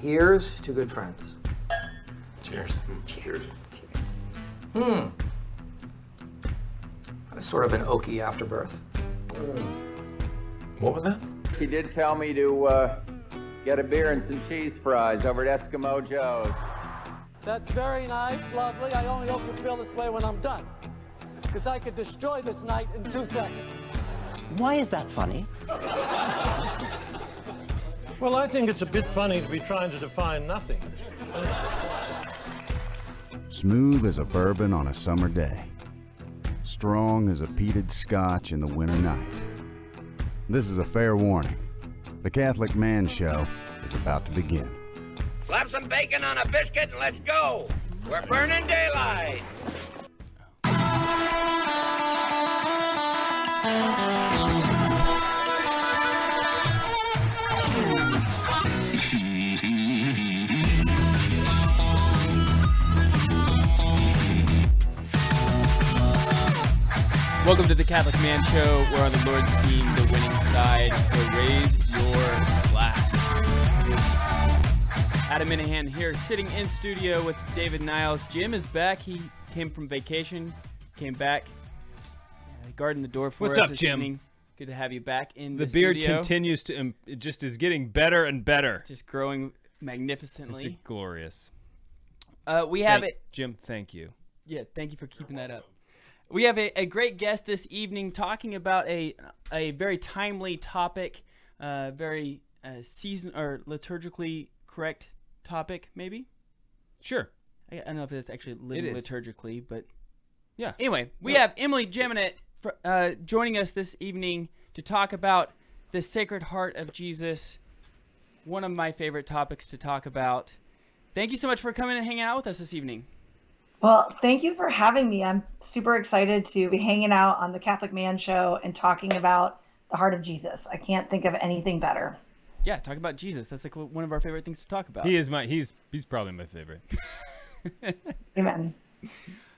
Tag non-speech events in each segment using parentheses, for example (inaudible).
Here's to good friends. Cheers. Cheers. Cheers. Hmm. That's sort of an oaky afterbirth. What was that? She did tell me to uh, get a beer and some cheese fries over at Eskimo Joe's. That's very nice, lovely. I only hope you feel this way when I'm done. Because I could destroy this night in two seconds. Why is that funny? Well, I think it's a bit funny to be trying to define nothing. Smooth as a bourbon on a summer day. Strong as a peated scotch in the winter night. This is a fair warning. The Catholic Man Show is about to begin. Slap some bacon on a biscuit and let's go. We're burning daylight. Uh, Welcome to the Catholic Man Show. We're on the Lord's team, the winning side. So raise your glass. Adam Minihan here, sitting in studio with David Niles. Jim is back. He came from vacation, came back, uh, guarding the door for What's us up, this Jim? evening. Good to have you back in The the, beard studio. continues to um, it just is getting better and better. just growing magnificently. It's glorious. Uh, we have Thank- it. Jim. Thank you. Yeah, thank you for keeping that up. We have a, a great guest this evening talking about a a very timely topic, uh, very uh, season or liturgically correct topic, maybe. Sure. I, I don't know if it's actually lit- It liturgically, but Yeah. anyway, we have Emily Jaminet for, uh, joining us this evening to talk about the Sacred Heart of Jesus, one of my favorite topics to talk about. Thank you so much for coming and hanging out with us this evening. Well, thank you for having me. I'm super excited to be hanging out on the Catholic Man Show and talking about the heart of Jesus. I can't think of anything better. Yeah, talk about Jesus. That's like one of our favorite things to talk about. He is my he's he's probably my favorite. (laughs) Amen.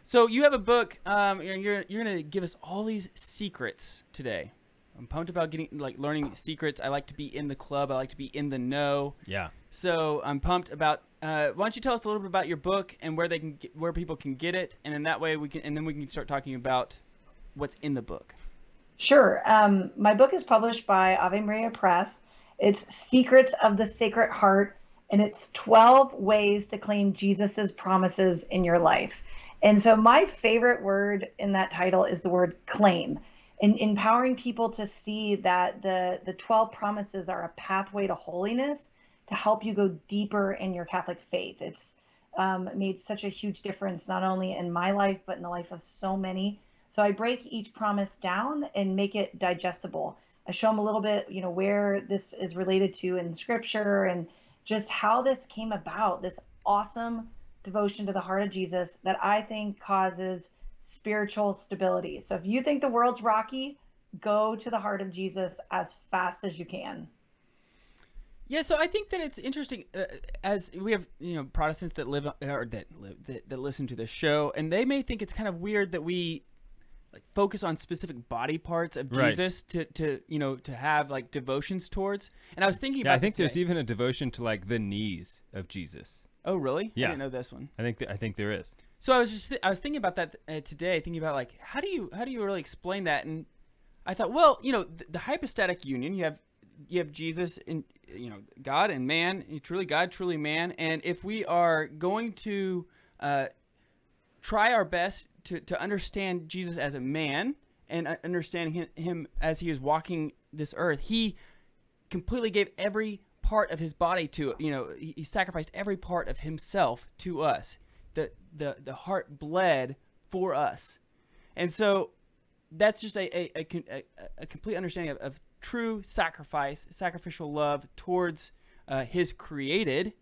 So you have a book. Um, you're you're, you're gonna give us all these secrets today. I'm pumped about getting like learning secrets. I like to be in the club. I like to be in the know. yeah. So I'm pumped about. Uh, why don't you tell us a little bit about your book and where they can get, where people can get it, and then that way we can and then we can start talking about what's in the book. Sure. Um, my book is published by Ave Maria Press. It's Secrets of the Sacred Heart, and it's 12 ways to claim Jesus's promises in your life. And so, my favorite word in that title is the word claim, and empowering people to see that the, the 12 promises are a pathway to holiness to help you go deeper in your Catholic faith. It's um, made such a huge difference, not only in my life, but in the life of so many. So I break each promise down and make it digestible. I show them a little bit, you know, where this is related to in scripture and just how this came about, this awesome devotion to the heart of Jesus that I think causes spiritual stability. So if you think the world's rocky, go to the heart of Jesus as fast as you can. Yeah, so I think that it's interesting uh, as we have you know Protestants that live or that live that, that listen to this show, and they may think it's kind of weird that we like focus on specific body parts of Right. Jesus to to you know to have like devotions towards. And I was thinking Yeah, about I think there's today. even a devotion to like the knees of Jesus. Oh, really? Yeah. I didn't know this one. I think th- I think there is. So I was just th- I was thinking about that uh, today, thinking about like how do you how do you really explain that? And I thought, well, you know, the, the hypostatic union, you have you have Jesus and you know God and man, truly God, truly man, and if we are going to uh, try our best to to understand Jesus as a man and understanding him, him as he was walking this earth, he completely gave every part of his body to you know he, he sacrificed every part of himself to us the the the heart bled for us. And so that's just a a, a, a, complete understanding of, of true sacrifice sacrificial love towards uh, his created.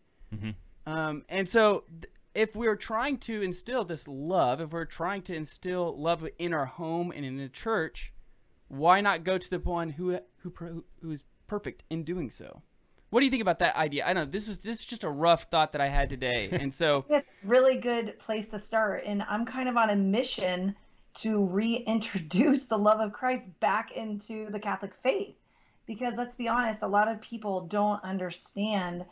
Um, and so th- if we're trying to instill this love if we're trying to instill love in our home and in the church why not go to the one who who who is perfect in doing so what do you think about that idea i know this is this is just a rough thought that i had today (laughs) and so It's really good place to start. And I'm kind of on a mission to reintroduce the love of Christ back into the Catholic faith. Because let's be honest, a lot of people don't understand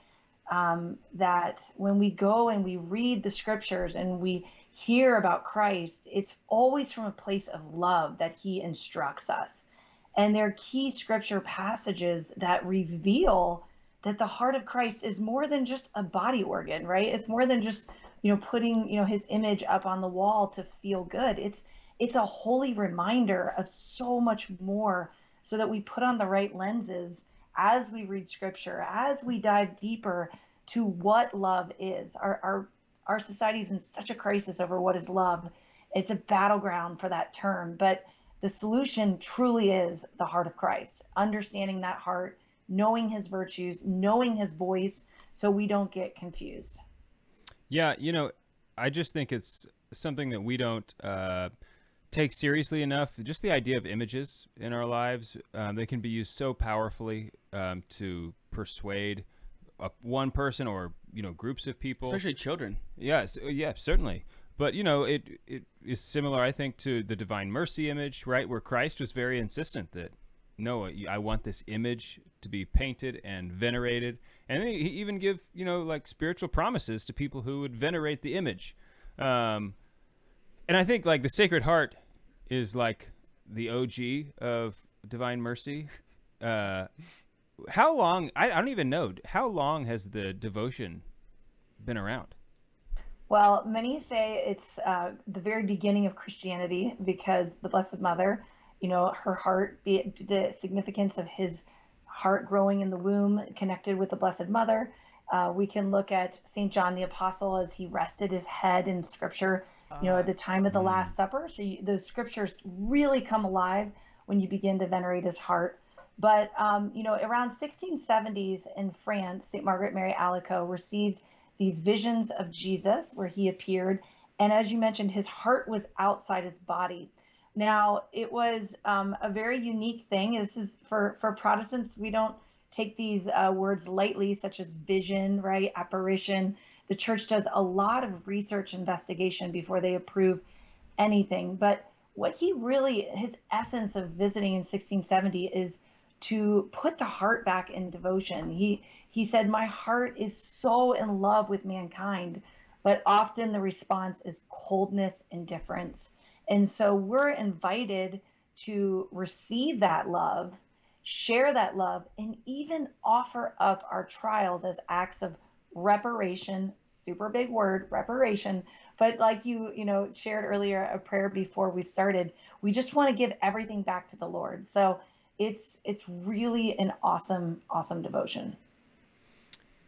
um, that when we go and we read the scriptures and we hear about Christ, it's always from a place of love that he instructs us. And there are key scripture passages that reveal that the heart of Christ is more than just a body organ, right? It's more than just, you know, putting, you know, his image up on the wall to feel good. It's it's a holy reminder of so much more so that we put on the right lenses as we read scripture, as we dive deeper to what love is. Our our our society is in such a crisis over what is love. It's a battleground for that term, but the solution truly is the heart of Christ, understanding that heart, knowing his virtues, knowing his voice, so we don't get confused. Yeah, you know, I just think it's something that we don't uh, take seriously enough. Just the idea of images in our lives, um, they can be used so powerfully um, to persuade a, one person or you know groups of people, especially children. Yes, yeah, certainly. But you know, it it is similar, I think, to the divine mercy image, right, where Christ was very insistent that no, I want this image to be painted and venerated, and he even give you know like spiritual promises to people who would venerate the image. Um, and I think like the Sacred Heart is like the OG of divine mercy. Uh, how long? I, I don't even know. How long has the devotion been around? Well, many say it's uh, the very beginning of Christianity because the Blessed Mother, you know, her heart, the, the significance of his heart growing in the womb, connected with the Blessed Mother. Uh, we can look at St. John the Apostle as he rested his head in Scripture, you know, at the time of the Last Supper. So you, those scriptures really come alive when you begin to venerate his heart. But, um, you know, around 1670s in France, St. Margaret Mary Alacoque received these visions of Jesus where he appeared. And as you mentioned, his heart was outside his body. Now, it was um, a very unique thing. This is for, for Protestants, we don't take these uh, words lightly, such as vision, right? Apparition. The church does a lot of research investigation before they approve anything. But what he really, his essence of visiting in 1670 is to put the heart back in devotion. He he said, "My heart is so in love with mankind, but often the response is coldness, indifference." And so we're invited to receive that love, share that love, and even offer up our trials as acts of reparation. Super big word, reparation. But like you, you know, shared earlier a prayer before we started, we just want to give everything back to the Lord. So it's it's really an awesome awesome devotion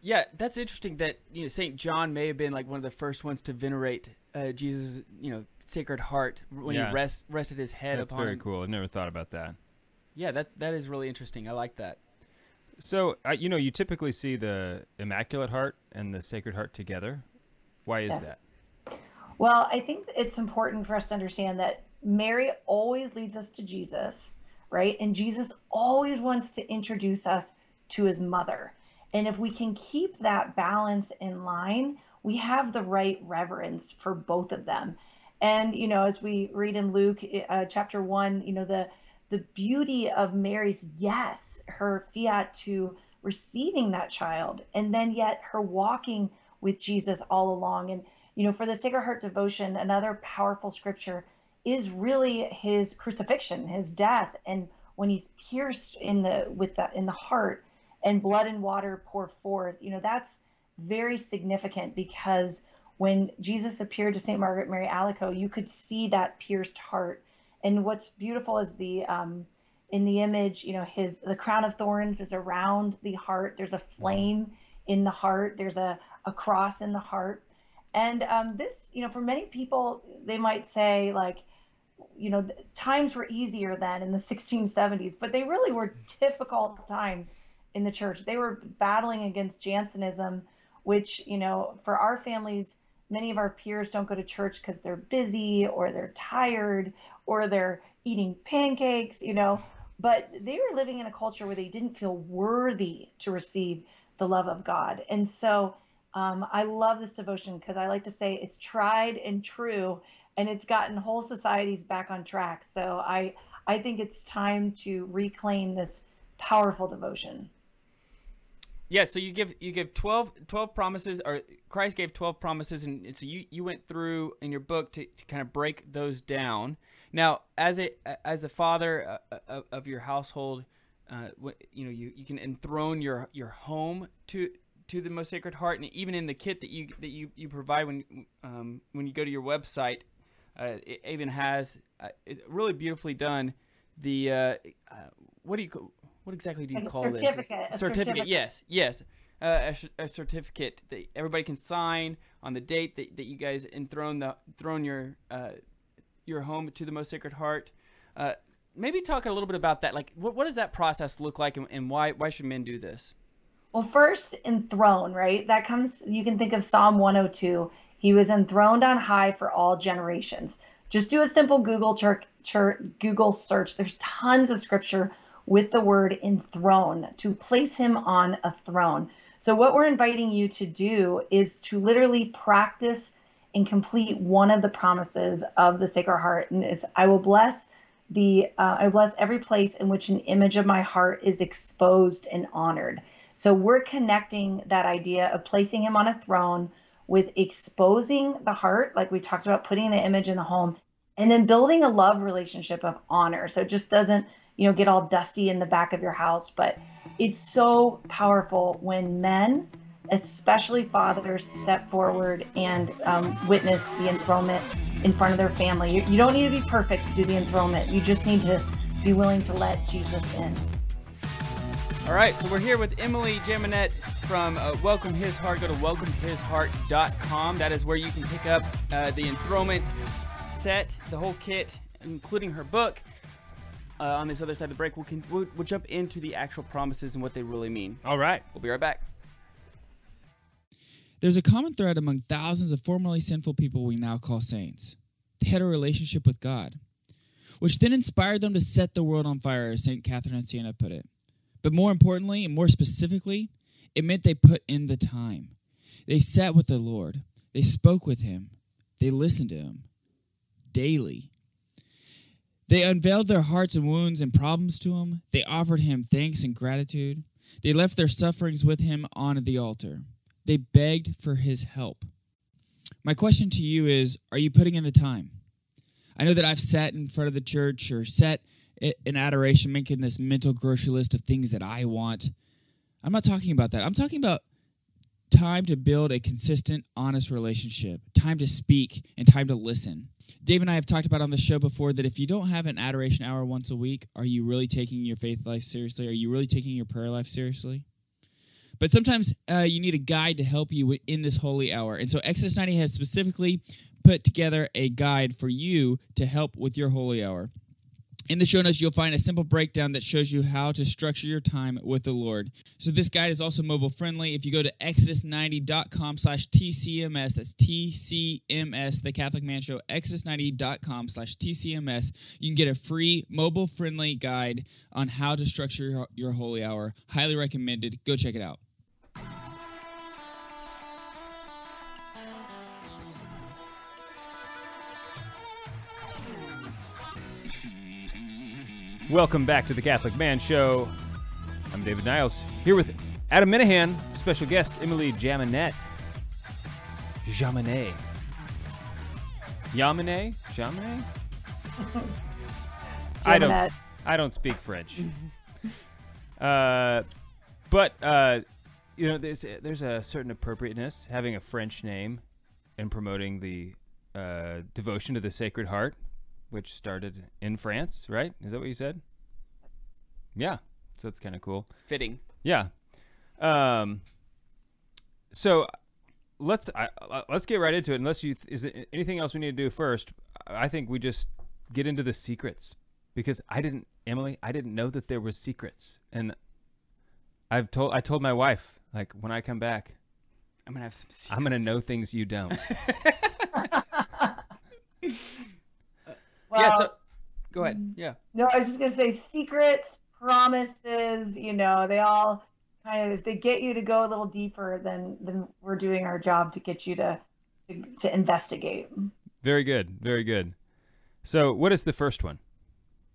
yeah that's interesting that you know saint john may have been like one of the first ones to venerate uh, jesus you know sacred heart when Yeah. he rest, rested his head That's upon very cool. I never thought about that. yeah that that is really interesting i like that So, I, you know, you typically see the Immaculate Heart and the Sacred Heart together. Why is Yes. that? well i think it's important for us to understand that mary always leads us to jesus right and jesus always wants to introduce us to his mother and if we can keep that balance in line we have the right reverence for both of them. And you know as we read in luke uh, chapter 1 you know the the beauty of mary's yes her fiat to receiving that child and then yet her walking with jesus all along. And you know for the sacred heart devotion another powerful scripture is really his crucifixion his death. And when he's pierced in the with the in the heart and blood and water pour forth you know that's very significant because when jesus appeared to saint margaret mary alacoque you could see that pierced heart. And what's beautiful is the um, in the image you know his the crown of thorns is around the heart. There's a flame in the heart. There's a, a cross in the heart. And um, this you know for many people they might say like you know times were easier then in the 1670s but they really were difficult times in the church. They were battling against jansenism which you know for our families many of our peers don't go to church because they're busy or they're tired or they're eating pancakes you know. But they were living in a culture where they didn't feel worthy to receive the love of god. And so um, i love this devotion because i like to say it's tried and true and it's gotten whole societies back on track. So i i think it's time to reclaim this powerful devotion Yeah, so you give you give 12, 12 promises, or Christ gave twelve promises, and, and so you, you went through in your book to, to kind of break those down. Now, as a as the father uh, of, of your household, uh, you know you, you can enthrone your your home to to the most sacred heart, and even in the kit that you that you, you provide when um, when you go to your website, uh, it even has uh, it really beautifully done. The uh, uh, what do you co- what exactly do you Like call certificate, this? a certificate. certificate. Yes, yes. Uh, a, a certificate that everybody can sign on the date that, that you guys enthroned the throne your uh, your home to the most sacred heart. Uh, maybe talk a little bit about that. Like, what, what does that process look like, and, and why why should men do this? Well, first, enthroned, right? That comes, you can think of Psalm 102. He was enthroned on high for all generations. Just do a simple Google chur- chur- Google search. There's tons of scripture with the word enthroned to place him on a throne. So, what we're inviting you to do is to literally practice and complete one of the promises of the Sacred Heart, and it's I will bless the uh, I bless every place in which an image of my heart is exposed and honored. So we're connecting that idea of placing him on a throne with exposing the heart, like we talked about, putting the image in the home, and then building a love relationship of honor. So it just doesn't, you know, get all dusty in the back of your house. But it's so powerful when men, especially fathers, step forward and um, witness the enthronement in front of their family. You, you don't need to be perfect to do the enthronement. You just need to be willing to let Jesus in. All right, so we're here with Emily Jaminet from uh, Welcome His Heart. Go to welcomehisheart.com. That is where you can pick up uh, the enthronement set, the whole kit, including her book. Uh, on this other side of the break, we'll, con- we'll, we'll jump into the actual promises and what they really mean. All right. We'll be right back. There's a common thread among thousands of formerly sinful people we now call saints. They had a relationship with God, which then inspired them to set the world on fire, as St. Catherine of Siena put it. But more importantly, and more specifically, it meant they put in the time. They sat with the Lord, they spoke with Him, they listened to Him daily. They unveiled their hearts and wounds and problems to Him, they offered Him thanks and gratitude, they left their sufferings with Him on the altar. They begged for his help. My question to you is Are you putting in the time? I know that I've sat in front of the church or sat in adoration making this mental grocery list of things that I want. I'm not talking about that. I'm talking about time to build a consistent, honest relationship, time to speak, and time to listen. Dave and I have talked about on the show before that if you don't have an adoration hour once a week, are you really taking your faith life seriously? Are you really taking your prayer life seriously? But sometimes uh, you need a guide to help you in this holy hour. And so Exodus 90 has specifically put together a guide for you to help with your holy hour. In the show notes, you'll find a simple breakdown that shows you how to structure your time with the Lord. So this guide is also mobile friendly. If you go to exodus90.com slash TCMS, that's TCMS, the Catholic Man Show, exodus90.com slash TCMS, you can get a free mobile friendly guide on how to structure your, your holy hour. Highly recommended. Go check it out. Welcome back to the Catholic Man Show. I'm David Niles, here with Adam Minihan, special guest Emily Jaminet. Jaminet. Yamine? Jaminet? I don't. Jaminet. I don't speak French. uh, but uh, you know, there's there's a certain appropriateness having a French name and promoting the uh, devotion to the Sacred Heart, which started in France, right? Is that what you said? Yeah, so that's kind of cool. Fitting. Yeah. Um. So let's I, uh, let's get right into it. Unless you th- is it anything else we need to do first? I think we just get into the secrets because I didn't, Emily, I didn't know that there was secrets, and I've told I told my wife like when I come back, I'm gonna have some. Secrets. I'm gonna know things you don't. (laughs) (laughs) yeah. So, go ahead. Yeah. No, I was just gonna say secrets, promises. You know, they all kind of if they get you to go a little deeper, then then we're doing our job to get you to to, to investigate. very good, very good. So what is the first one?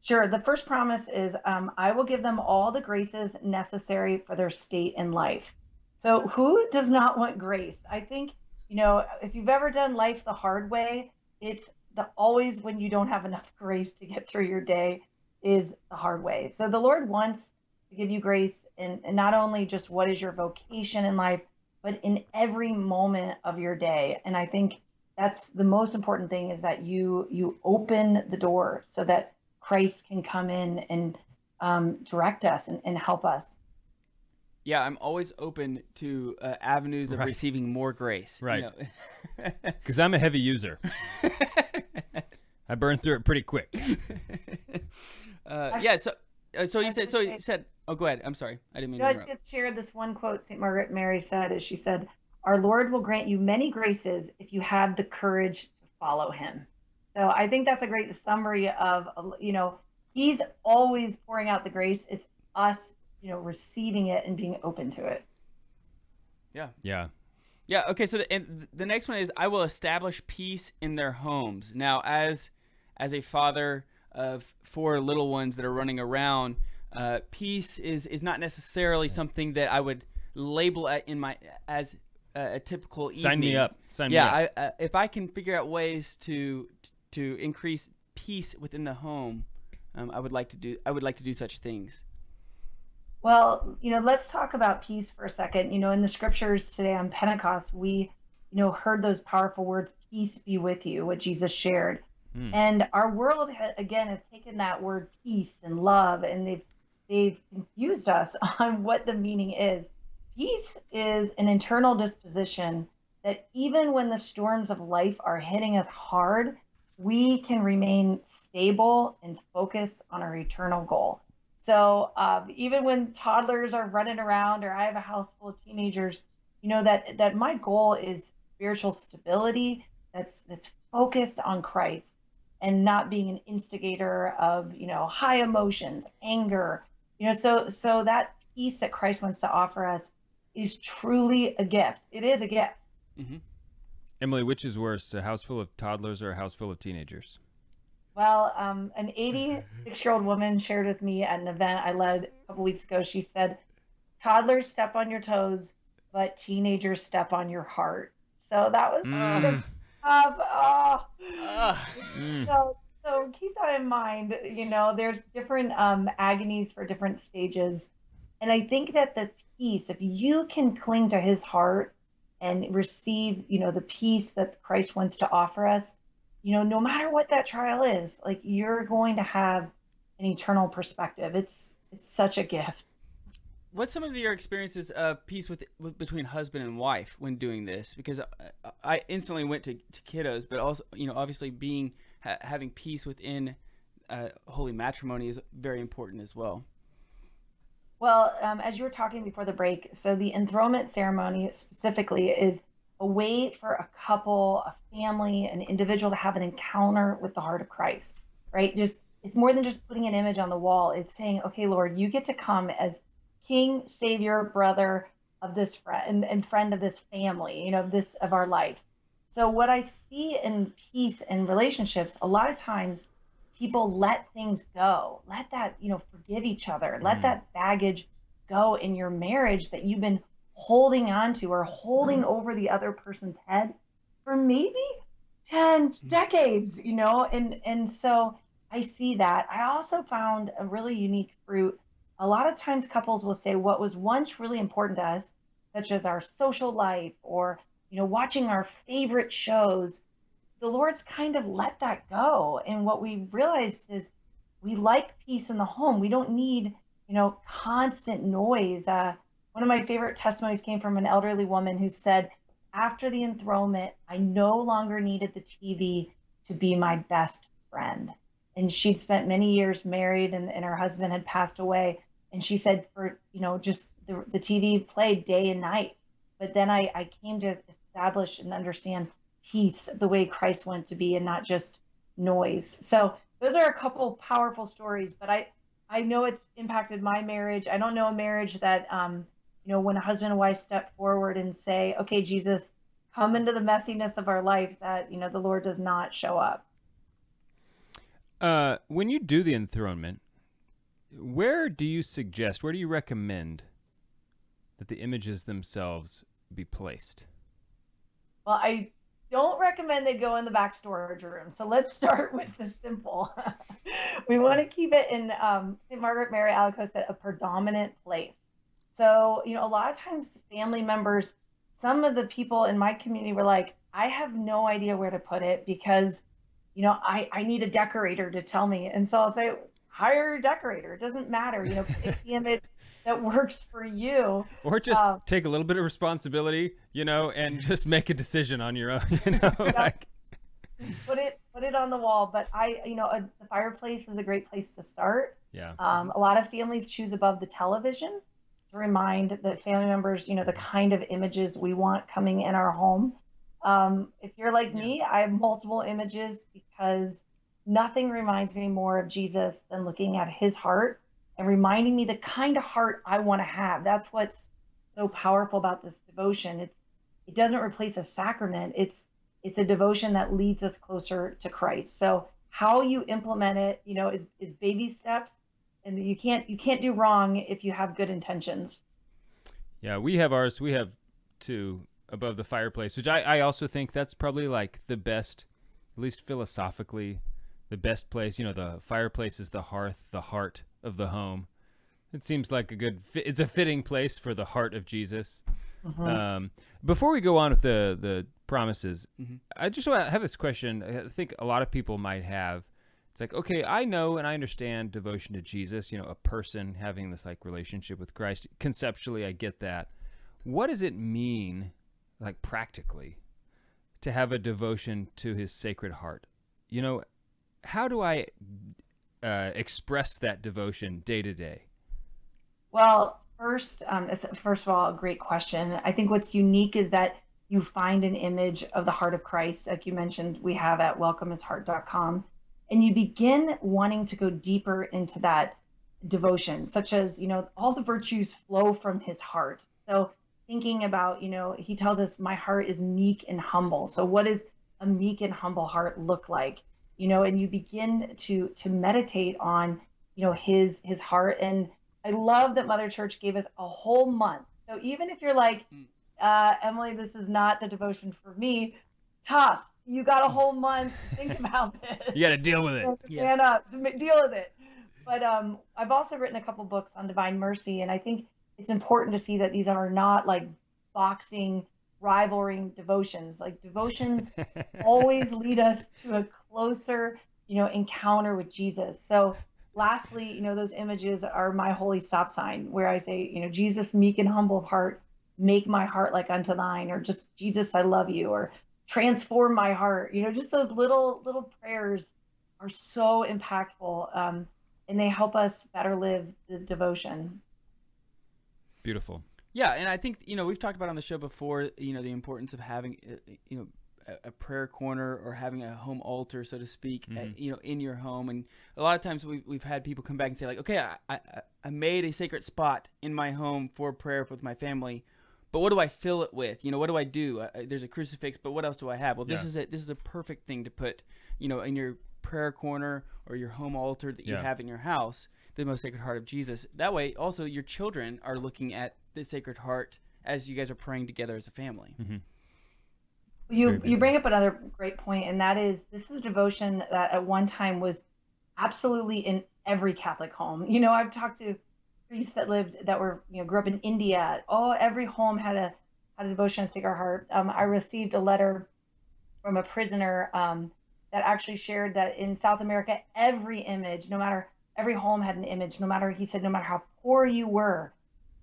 Sure. The first promise is um, I will give them all the graces necessary for their state in life. So, who does not want grace? I think, you know, if you've ever done life the hard way, it's the always when you don't have enough grace to get through your day is the hard way. So, the Lord wants to give you grace in, in not only just what is your vocation in life, but in every moment of your day. And I think that's the most important thing is that you you open the door so that Christ can come in and um, direct us and, and help us. Yeah, I'm always open to uh, avenues of Right. receiving more grace. you Right. know. (laughs) Because I'm a heavy user. (laughs) I burned through it pretty quick. (laughs) uh, yeah. So, uh, so you said. So you said. Oh, go ahead. I'm sorry. I didn't mean You know, to I just shared this one quote St. Margaret Mary said, as she said, Our Lord will grant you many graces if you have the courage to follow him. So I think that's a great summary of, you know, he's always pouring out the grace. It's us, you know, receiving it and being open to it. Yeah. Yeah. Yeah. Okay. So the, and the next one is I will establish peace in their homes. Now, as as a father of four little ones that are running around, uh, peace is is not necessarily something that I would label a- in my as a, a typical Sign me up. Sign me up. yeah, up. I, uh, if I can figure out ways to to increase peace within the home, um, I would like to do. I would like to do such things. Well, you know, let's talk about peace for a second. You know, in the scriptures today on Pentecost, we, you know, heard those powerful words, peace be with you, what Jesus shared. Hmm. And our world, ha- again, has taken that word peace and love and they've, they've confused us (laughs) on what the meaning is. Peace is an internal disposition that even when the storms of life are hitting us hard, we can remain stable and focus on our eternal goal. So um, even when toddlers are running around, or I have a house full of teenagers, you know that that my goal is spiritual stability. That's that's focused on Christ and not being an instigator of you know high emotions, anger. You know, so so that peace that Christ wants to offer us is truly a gift. It is a gift. Mm-hmm. Emily, which is worse, a house full of toddlers or a house full of teenagers? Well, um, an (laughs) 86 year old woman shared with me at an event I led a couple weeks ago. She said, Toddlers step on your toes, but teenagers step on your heart. So that was kind of tough. Oh. Mm. So, so keep that in mind. You know, there's different um, agonies for different stages. And I think that the peace, if you can cling to his heart and receive, you know, the peace that Christ wants to offer us, you know, no matter what that trial is, like you're going to have an eternal perspective. It's it's such a gift. What's some of your experiences of peace with, with between husband and wife when doing this? Because I, I instantly went to, to kiddos, but also you know obviously being ha- having peace within uh, holy matrimony is very important as well. Well, um, as you were talking before the break, so the enthronement ceremony specifically is a way for a couple, a family, an individual to have an encounter with the heart of Christ, right? Just it's more than just putting an image on the wall. It's saying, okay, Lord, you get to come as King, Savior, brother of this friend and, and friend of this family, you know, this of our life. So what I see in peace and relationships, a lot of times people let things go. Let that, you know, forgive each other. Let Mm. that baggage go in your marriage that you've been holding on to or holding over the other person's head for maybe 10 decades, you know? And and so I see that. I also found a really unique fruit. A lot of times couples will say what was once really important to us, such as our social life or, you know, watching our favorite shows, the Lord's kind of let that go. And what we realized is we like peace in the home. We don't need, you know, constant noise. Uh, one of my favorite testimonies came from an elderly woman who said, after the enthronement, I no longer needed the TV to be my best friend. And she'd spent many years married and, and her husband had passed away. And she said, for, you know, just the, the TV played day and night. But then I, I came to establish and understand peace the way Christ went to be and not just noise. So those are a couple powerful stories, but I, I know it's impacted my marriage. I don't know a marriage that, um, you know, when a husband and wife step forward and say, okay, Jesus, come into the messiness of our life, that, you know, the Lord does not show up. Uh, when you do the enthronement, where do you suggest, where do you recommend that the images themselves be placed? Well, I don't recommend they go in the back storage room. So let's (laughs) start with the simple. (laughs) we want to keep it in um, St. Margaret Mary Alacoque, a predominant place. So, you know, a lot of times family members, some of the people in my community were like, I have no idea where to put it because, you know, I, I need a decorator to tell me. And so I'll say, hire a decorator. It doesn't matter. You know, pick the (laughs) image that works for you. Or just Um, take a little bit of responsibility, you know, and (laughs) just make a decision on your own. (laughs) You know, like put it put it on the wall. But I, you know, a, the fireplace is a great place to start. yeah. Um, a lot of families choose above the television to remind the family members, you know, the kind of images we want coming in our home. Um, if you're like me, I have multiple images because nothing reminds me more of Jesus than looking at his heart and reminding me the kind of heart I want to have. That's what's so powerful about this devotion. It's it doesn't replace a sacrament. It's it's a devotion that leads us closer to Christ. So how you implement it, you know, is is baby steps and you can't you can't do wrong if you have good intentions. Yeah, we have ours. We have two above the fireplace, which I, I also think that's probably like the best, at least philosophically, the best place. You know, the fireplace is the hearth, the heart of the home. It seems like a good. fi- It's a fitting place for the heart of Jesus. Mhm. Um, before we go on with the the promises, I just want to have this question. I think a lot of people might have. It's like, okay, I know and I understand devotion to Jesus. You know, a person having this like relationship with Christ. Conceptually, I get that. What does it mean, like practically, to have a devotion to His Sacred Heart? You know, how do I uh, express that devotion day to day? Well, first, um, first of all, a great question. I think what's unique is that you find an image of the heart of Christ, like you mentioned, we have at welcomehisheart.com, and you begin wanting to go deeper into that devotion, such as, you know, all the virtues flow from his heart. So thinking about, you know, he tells us, my heart is meek and humble. So what does a meek and humble heart look like? You know, and you begin to to meditate on, you know, his his heart and I love that Mother Church gave us a whole month. So even if you're like, uh, Emily, this is not the devotion for me, tough. You got a whole month to think (laughs) about this. You got to deal with it. You have to stand up deal with it. But um, I've also written a couple books on divine mercy, and I think it's important to see that these are not like boxing, rivaling devotions. Like devotions (laughs) always lead us to a closer, you know, encounter with Jesus. So lastly, you know, those images are my holy stop sign where I say, you know, Jesus, meek and humble of heart, make my heart like unto thine, or just Jesus, I love you, or transform my heart. You know, just those little little prayers are so impactful, um, and they help us better live the devotion. Beautiful. Yeah, and I think you know we've talked about on the show before. You know the importance of having uh, you know a, prayer corner or having a home altar, so to speak. uh, Mhm. you know in your home, and a lot of times we've we've had people come back and say like, okay, I I, I made a sacred spot in my home for prayer with my family. But what do I fill it with? You know, what do I do? Uh, there's a crucifix, but what else do I have? Well, this Yeah. is it. This is a perfect thing to put, you know, in your prayer corner or your home altar that you Yeah. have in your house, the most sacred heart of Jesus. That way, also your children are looking at the sacred heart as you guys are praying together as a family. Mm-hmm. You you bring up another great point, and that is this is a devotion that at one time was absolutely in every Catholic home. You know, I've talked to priests that lived that were you know grew up in India. All every home had a had a devotion to Sacred Heart. Um, I received a letter from a prisoner um, that actually shared that in South America, every image, no matter every home had an image. No matter he said, no matter how poor you were,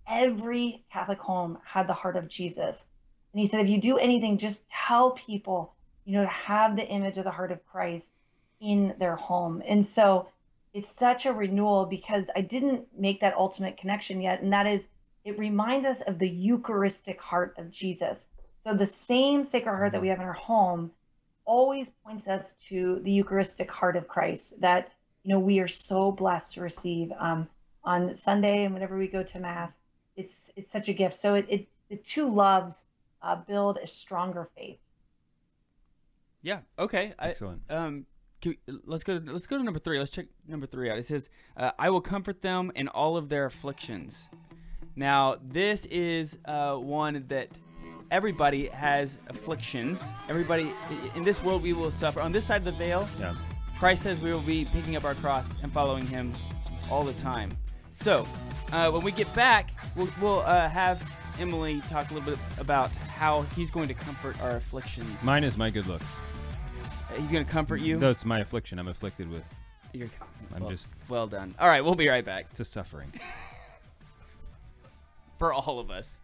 every Catholic home had the heart of Jesus. And he said, if you do anything, just tell people, you know, to have the image of the heart of Christ in their home. And so it's such a renewal because I didn't make that ultimate connection yet. And that is, it reminds us of the Eucharistic heart of Jesus. So the same sacred heart that we have in our home always points us to the Eucharistic heart of Christ that, you know, we are so blessed to receive um, on Sunday and whenever we go to Mass. It's, it's such a gift. So it, it the two loves uh, build a stronger faith. Yeah. Okay. Excellent. I, um, can we, let's go. To, let's go to number three. Let's check number three out. It says, uh, "I will comfort them in all of their afflictions." Now, this is uh, one that everybody has afflictions. Everybody in this world we will suffer. On this side of the veil, Yeah. Christ says we will be picking up our cross and following Him all the time. So, uh, when we get back, we'll, we'll uh, have Emily talk a little bit about how He's going to comfort our afflictions. Mine is my good looks. He's going to comfort you. That's my affliction. I'm afflicted with. You're, I'm well, just. well done. All right, we'll be right back. To suffering. (laughs) For all of us.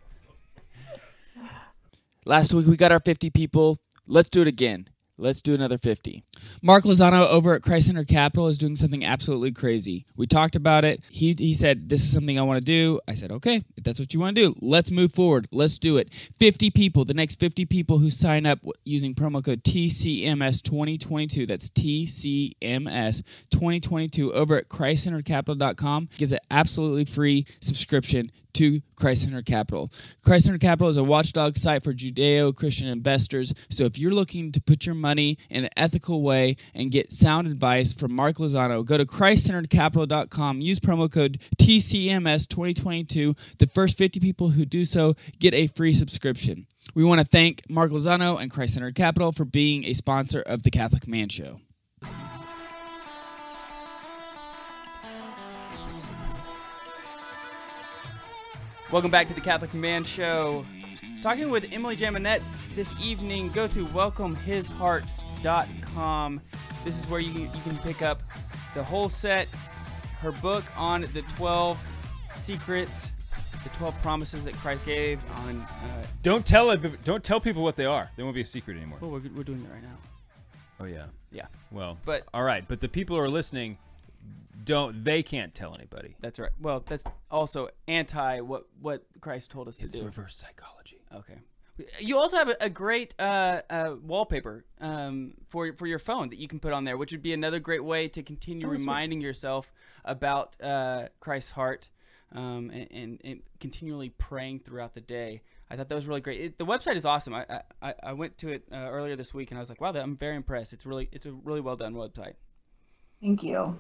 Last week we got our 50 people. Let's do it again. Let's do another 50. Mark Lozano over at Christ Centered Capital is doing something absolutely crazy. We talked about it. He, he said, This is something I want to do. I said, Okay, if that's what you want to do, let's move forward. Let's do it. 50 people, the next 50 people who sign up using promo code TCMS2022, that's TCMS2022 over at ChristCenteredCapital.com gets an absolutely free subscription to Christ Centered Capital. Christ Centered Capital is a watchdog site for Judeo Christian investors. So if you're looking to put your money in an ethical way and get sound advice from Mark Lozano, go to ChristCenteredCapital.com. Use promo code TCMS2022. The first 50 people who do so get a free subscription. We want to thank Mark Lozano and Christ Centered Capital for being a sponsor of the Catholic Man Show. Welcome back to the Catholic Man Show. Talking with Emily Jaminet this evening. Go to welcomehisheart.com. This is where you, you can pick up the whole set, her book on the 12 secrets, the 12 promises that Christ gave on. Uh, Don't tell it. Don't tell people what they are. They won't be a secret anymore. well, we're, we're doing it right now. Oh yeah. Yeah. Well. But- all right. But the people who are listening, don't. They can't tell anybody. That's right. Well, that's also anti what what Christ told us It's to do. It's reverse psychology. Okay. You also have a, a great uh, uh, wallpaper um, for for your phone that you can put on there, which would be another great way to continue Oh, sweet. reminding yourself about uh, Christ's heart um, and, and, and continually praying throughout the day. I thought that was really great. It, the website is awesome. I, I, I went to it uh, earlier this week and I was like, wow, I'm very impressed. It's really it's a really well done website. Thank you.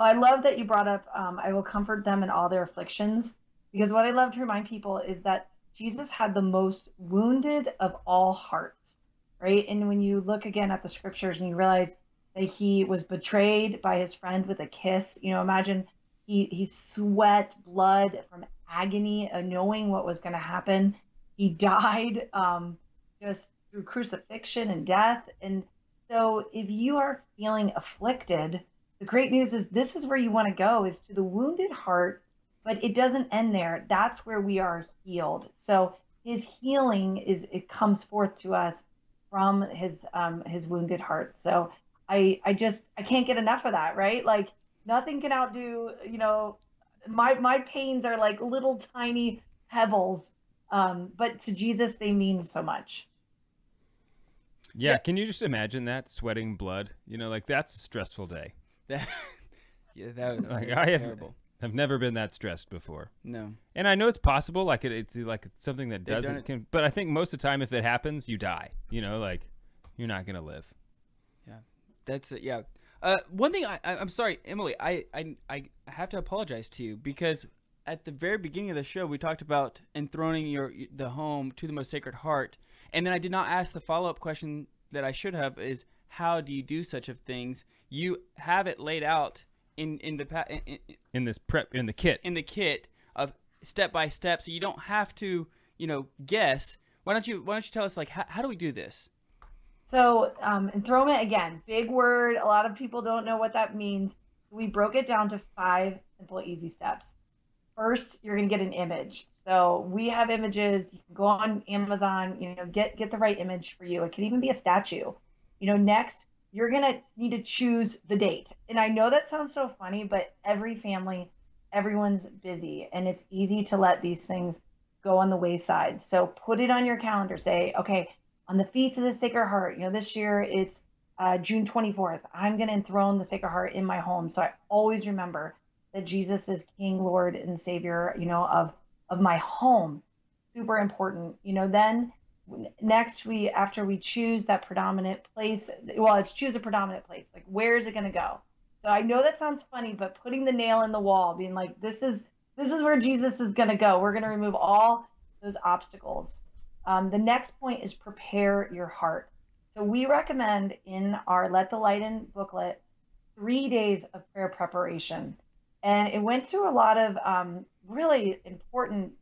Well, I love that you brought up, um, I will comfort them in all their afflictions, because what I love to remind people is that Jesus had the most wounded of all hearts, right? And when you look again at the scriptures and you realize that he was betrayed by his friend with a kiss, you know, imagine he, he sweat blood from agony of knowing what was going to happen. He (laughs) died um, just through crucifixion and death. And so if you are feeling afflicted, the great news is this is where you want to go is to the wounded heart, but it doesn't end there. That's where we are healed. So his healing is it comes forth to us from his um his wounded heart. So I I just I can't get enough of that, right? Like nothing can outdo, you know, my my pains are like little tiny pebbles. Um, but to Jesus they mean so much. Yeah, Can you just imagine that sweating blood? You know, like that's a stressful day. (laughs) yeah, that like that's I have. terrible. I've never been that stressed before. No. And I know it's possible. Like it, it's like it's something that They've doesn't. it. Can, but I think most of the time, if it happens, you die. You know, like you're not gonna live. Yeah, that's it. Yeah. Uh, one thing I, I I'm sorry, Emily. I, I I have to apologize to you because at the very beginning of the show we talked about enthroning your the home to the most sacred heart, and then I did not ask the follow up question that I should have is how do you do such of things? You have it laid out in in the pa- in, in, In this prep, in the kit. in the kit of step by step, so you don't have to you know guess. Why don't you Why don't you tell us like how, how do we do this? So um, enthronement again, big word. A lot of people don't know what that means. We broke it down to five simple, easy steps. First, you're going to get an image. So we have images. You can go on Amazon. You know, get get the right image for you. It could even be a statue. You know, next you're going to need to choose the date. And I know that sounds so funny, but every family, everyone's busy, and it's easy to let these things go on the wayside. So put it on your calendar. Say, okay, on the Feast of the Sacred Heart, you know, this year it's uh, June 24th. I'm going to enthrone the Sacred Heart in my home. So I always remember that Jesus is King, Lord, and Savior, you know, of of my home. Super important. You know, then next we after we choose that predominant place, well, it's choose a predominant place. Like where is it going to go? So I know that sounds funny, but putting the nail in the wall, being like, this is this is where Jesus is going to go. We're going to remove all those obstacles. Um, the next point is prepare your heart. So we recommend in our Let the Light In booklet three days of prayer preparation. And it went through a lot of um, really important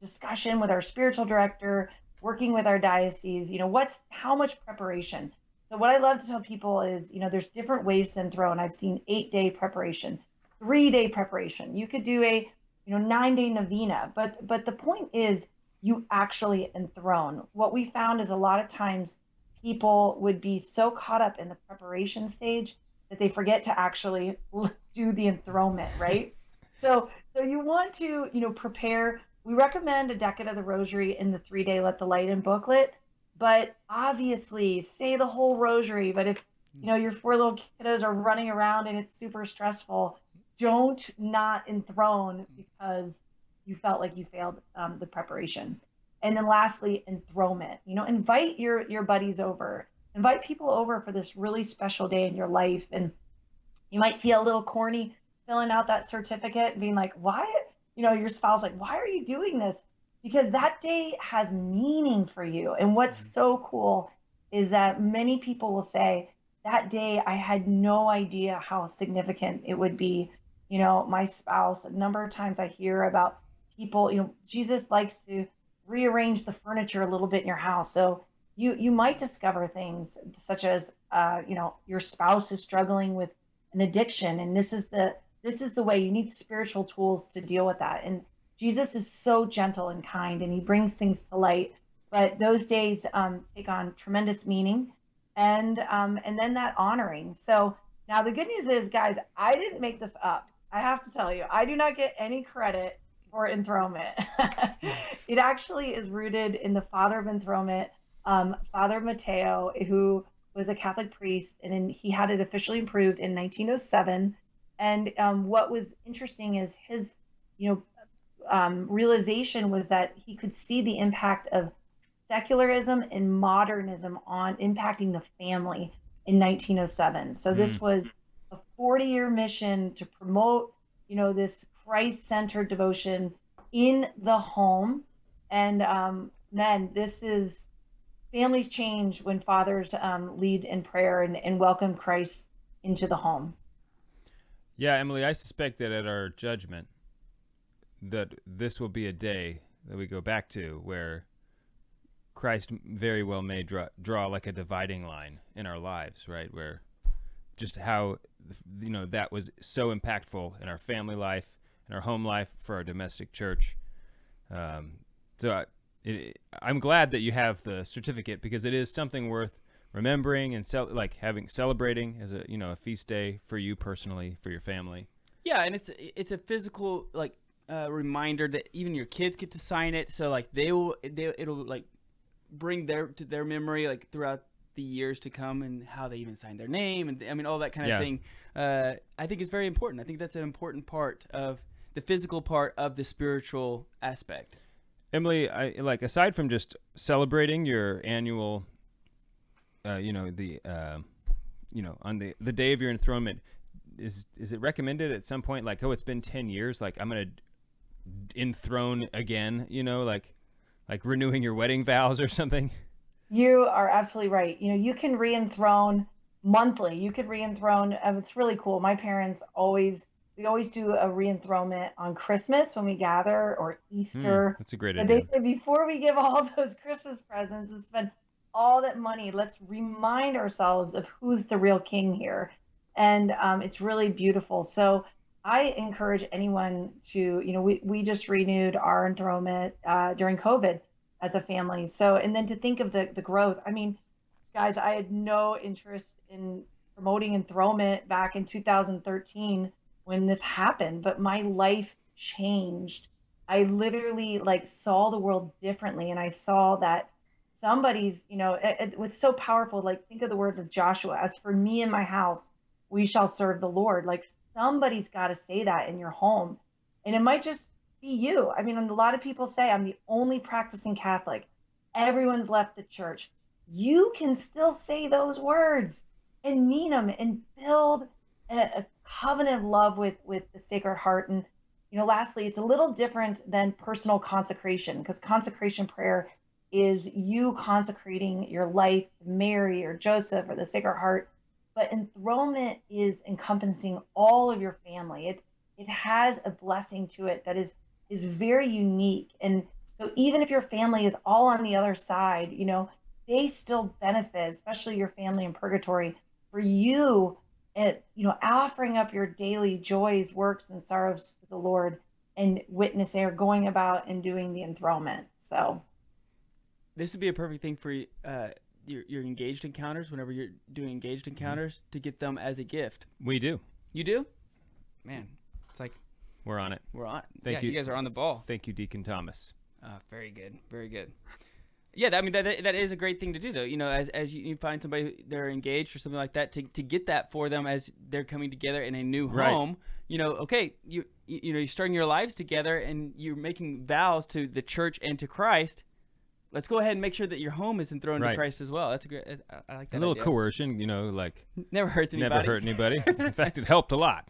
discussion with our spiritual director, working with our diocese. You know, what's how much preparation? So what I love to tell people is, you know, there's different ways to enthroned. I've seen eight day preparation, three day preparation. You could do a, you know, nine day novena. But but the point is you actually enthrone. What we found is a lot of times people would be so caught up in the preparation stage that they forget to actually (laughs) do the enthronement, right? (laughs) so so you want to, you know, prepare. We recommend a decade of the rosary in the three day let the light in booklet, but obviously say the whole rosary. But if you know your four little kiddos are running around and it's super stressful, don't not enthrone because you felt like you failed um, the preparation. And then lastly, enthronement. You know, invite your your buddies over. Invite people over for this really special day in your life. And you might feel a little corny filling out that certificate and being like, why, you know, your spouse like, why are you doing this? Because that day has meaning for you. And what's mm-hmm. so cool is that many people will say, that day I had no idea how significant it would be. You know, my spouse, a number of times I hear about people, you know, Jesus likes to rearrange the furniture a little bit in your house. So you you might discover things such as uh, you know your spouse is struggling with an addiction, and this is the this is the way you need spiritual tools to deal with that. And Jesus is so gentle and kind, and he brings things to light. But those days um, take on tremendous meaning, and um, and then that honoring. So now the good news is, guys, I didn't make this up. I have to tell you, I do not get any credit for enthronement. (laughs) it actually is rooted in the father of enthronement, um, Father Mateo, who was a Catholic priest, and in, he had it officially approved in 1907. And um, what was interesting is his, you know, um, realization was that he could see the impact of secularism and modernism on impacting the family in 1907. So this mm. was a 40-year mission to promote, you know, this Christ centered devotion in the home. And um, then this is families change when fathers um, lead in prayer and, and welcome Christ into the home. Yeah, Emily, I suspect that at our judgment, that this will be a day that we go back to where Christ very well may draw, draw like a dividing line in our lives, right? Where just how you know that was so impactful in our family life in our home life, for our domestic church. Um, so I, it, I'm glad that you have the certificate because it is something worth remembering and cel- like having celebrating as a you know a feast day for you personally for your family. Yeah, and it's it's a physical like uh, reminder that even your kids get to sign it. So like they will they it'll like bring their to their memory like throughout the years to come and how they even sign their name and I mean all that kind of yeah. thing. Uh, I think is very important. I think that's an important part of the physical part of the spiritual aspect. Emily, I like aside from just celebrating your annual, uh, you know the, uh, you know on the the day of your enthronement, is is it recommended at some point like oh it's been ten years like I'm gonna enthrone again you know like like renewing your wedding vows or something? You are absolutely right. You know you can re-enthrone monthly. You could re-enthrone. Um, it's really cool. My parents always we always do a re-enthronement on Christmas when we gather or Easter. Mm, that's a great and idea. they say before we give all (laughs) those Christmas presents and spend all that money, let's remind ourselves of who's the real king here. And um, it's really beautiful. So I encourage anyone to, you know, we, we just renewed our enthronement uh, during COVID as a family. So, and then to think of the, the growth. I mean, guys, I had no interest in promoting enthronement back in 2013 when this happened, but my life changed. I literally like saw the world differently and I saw that somebody's, you know, it, it, it's so powerful. Like think of the words of Joshua, as for me and my house, we shall serve the Lord. Like somebody's got to say that in your home. And it might just be you. I mean, a lot of people say I'm the only practicing Catholic. Everyone's left the church. You can still say those words and mean them and build a, a covenant of love with with the Sacred Heart and you know, lastly, it's a little different than personal consecration because consecration prayer is you consecrating your life to Mary or Joseph or the Sacred Heart. But enthronement is encompassing all of your family. It it has a blessing to it that is is very unique. And so even if your family is all on the other side, you know, they still benefit, especially your family in purgatory, for you at you know offering up your daily joys, works, and sorrows to the Lord and witnessing or going about and doing the enthronement. So This would be a perfect thing for uh, your your engaged encounters. Whenever you're doing engaged encounters, to get them as a gift. We do. You do, man. It's like We're on it. we're on. Thank yeah, you. You guys are on the ball. Thank you, Deacon Thomas. Ah, very good, very good. Yeah, that- I mean that that- is a great thing to do though. You know, as as you, you find somebody who- they're engaged or something like that, to to get that for them as they're coming together in a new Right. home. You know, okay, you you know you're starting your lives together and you're making vows to the church and to Christ. Let's go ahead and make sure that your home is enthroned Right. to Christ as well. That's a great. I, I like that. a little idea. coercion, you know, like (laughs) Never hurts anybody. never hurt anybody. (laughs) In fact, it helped a lot.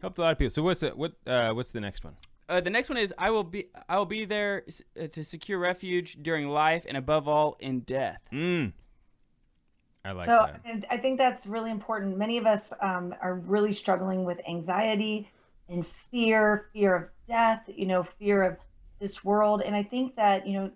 Helped a lot of people. So what's the, what uh, what's the next one? Uh, the next one is I will be I will be there s- uh, to secure refuge during life and above all in death. Mm. I like that. so that. and I think that's really important. Many of us um, are really struggling with anxiety and fear, fear of death, you know, fear of this world. And I think that, you know,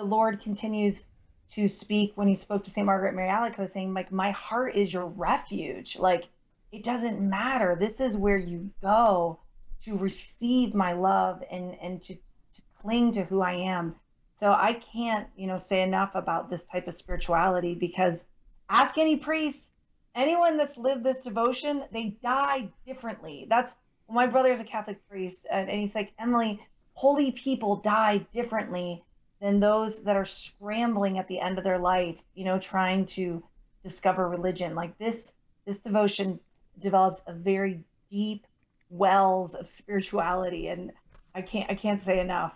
the Lord continues to speak when he spoke to St. Margaret Mary Alacoque, saying, like, my heart is your refuge. Like, it doesn't matter. This is where you go to receive my love and, and to, to cling to who I am. So I can't, you know, say enough about this type of spirituality because ask any priest, anyone that's lived this devotion, they die differently. That's my brother is a Catholic priest, and, and he's like, Emily, holy people die differently than those that are scrambling at the end of their life, you know, trying to discover religion. Like this, this devotion develops a very deep wells of spirituality, and I can't, I can't say enough.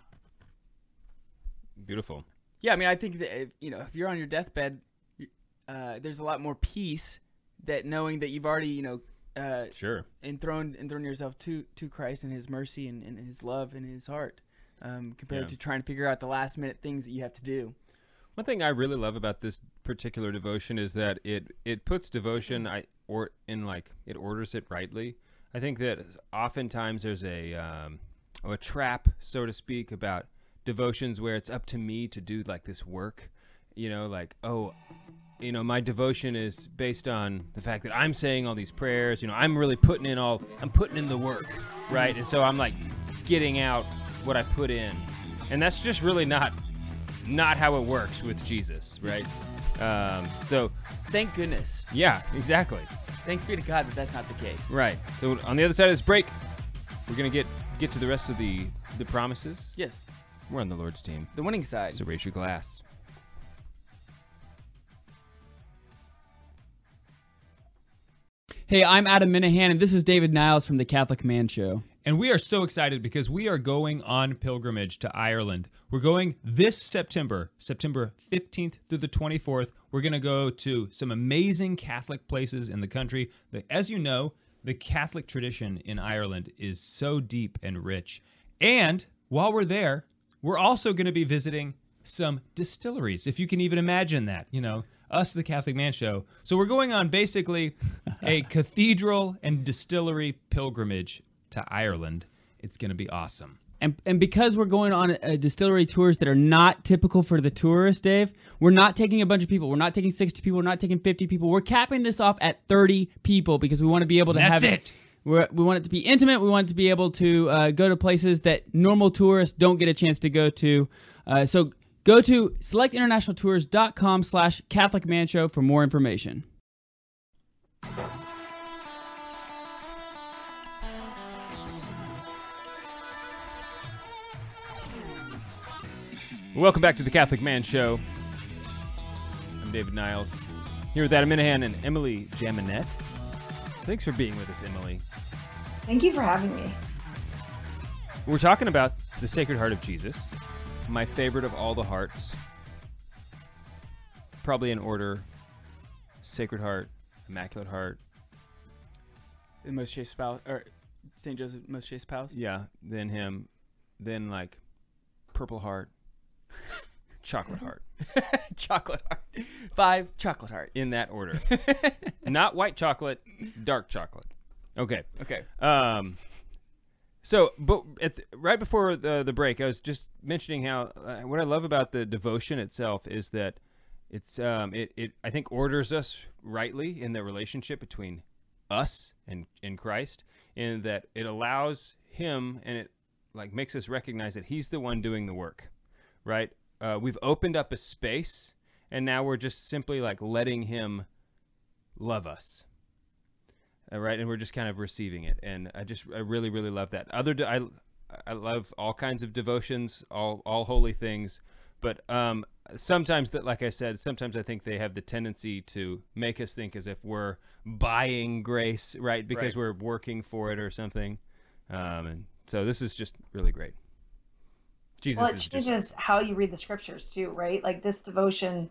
Beautiful. Yeah, I mean, I think that if, you know, if you're on your deathbed, uh, there's a lot more peace that knowing that you've already, you know, uh, Sure. enthroned enthroned yourself to to Christ and His mercy and, and His love and His heart, um, compared Yeah. to trying to figure out the last minute things that you have to do. One thing I really love about this particular devotion is that it it puts devotion I or in like it orders it rightly. I think that oftentimes there's a um, a trap, so to speak, about devotions where it's up to me to do like this work. You know, like oh, you know, my devotion is based on the fact that I'm saying all these prayers. You know, I'm really putting in all, I'm putting in the work, right? And so I'm like getting out what I put in, and that's just really not not how it works with Jesus, right? Um, so Thank goodness. yeah, exactly, Thanks be to God that that's not the case. right. So on the other side of this break, we're gonna get get to the rest of the the promises. Yes, We're on the Lord's team, the winning side. so raise your glass. Hey, I'm Adam Minihan, and this is David Niles from the Catholic Man Show. And we are so excited because we are going on pilgrimage to Ireland. We're going this September, September 15th through the 24th. We're going to go to some amazing Catholic places in the country. The- As you know, the Catholic tradition in Ireland is so deep and rich. And while we're there, we're also going to be visiting some distilleries, if you can even imagine that. You know, us, the Catholic Man Show. So we're going on basically a (laughs) cathedral and distillery pilgrimage to Ireland. It's going to be awesome. And, and because we're going on uh, distillery tours that are not typical for the tourist, Dave, we're not taking a bunch of people. We're not taking 60 people. We're not taking 50 people. We're capping this off at 30 people because we want to be able to That's have it. We're, we want it to be intimate. We want it to be able to uh, go to places that normal tourists don't get a chance to go to. Uh, so go to selectinternationaltours.com slash Catholic Man Show for more information. Welcome back to the Catholic Man Show. I'm David Niles, here with Adam Minihan and Emily Jaminet. Thanks for being with us, Emily. Thank you for having me. We're talking about the Sacred Heart of Jesus, my favorite of all the hearts. Probably in order Sacred Heart, Immaculate Heart. The most chaste spouse, or Saint Joseph Most Chaste Spouse. Yeah, then him, then like Purple Heart, Chocolate Heart. (laughs) chocolate Heart. Five Chocolate Heart. In that order. (laughs) Not white chocolate, dark chocolate. Okay. Okay. Um. So, but at the, right before the the break, I was just mentioning how uh, what I love about the devotion itself is that it's um it, it I think orders us rightly in the relationship between us and in Christ, in that it allows Him and it like makes us recognize that He's the one doing the work, right? Uh, we've opened up a space, and now we're just simply like letting Him love us uh, right? And we're just kind of receiving it. And i just i really really love that. Other i i love all kinds of devotions all all holy things. But um sometimes that like i said sometimes i think they have the tendency to make us think as if we're buying grace right? Because Right. we're working for it or something. Um and so this is just really great jesus well, it just changes how you read the scriptures too, right? Like this devotion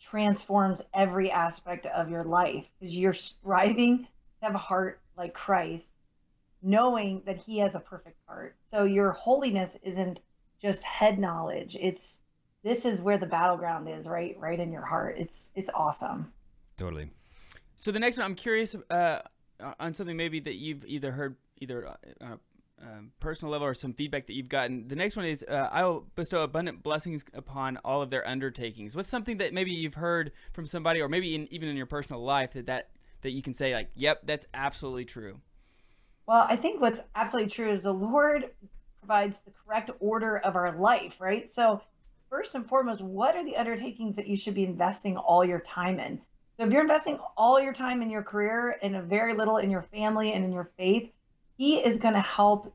transforms every aspect of your life because you're striving to have a heart like Christ, knowing that He has a perfect heart. So your holiness isn't just head knowledge; it's this is where the battleground is, right? Right in your heart. It's it's awesome. totally So the next one, I'm curious uh, on something maybe that you've either heard either uh, um, personal level or some feedback that you've gotten. The next one is uh, I will bestow abundant blessings upon all of their undertakings. What's something that maybe you've heard from somebody, or maybe in, even in your personal life, that, that that you can say like, "Yep, that's absolutely true." Well, I think what's absolutely true is the Lord provides the correct order of our life, right? So, first and foremost, what are the undertakings that you should be investing all your time in? So, if you're investing all your time in your career and a very little in your family and in your faith, He is going to help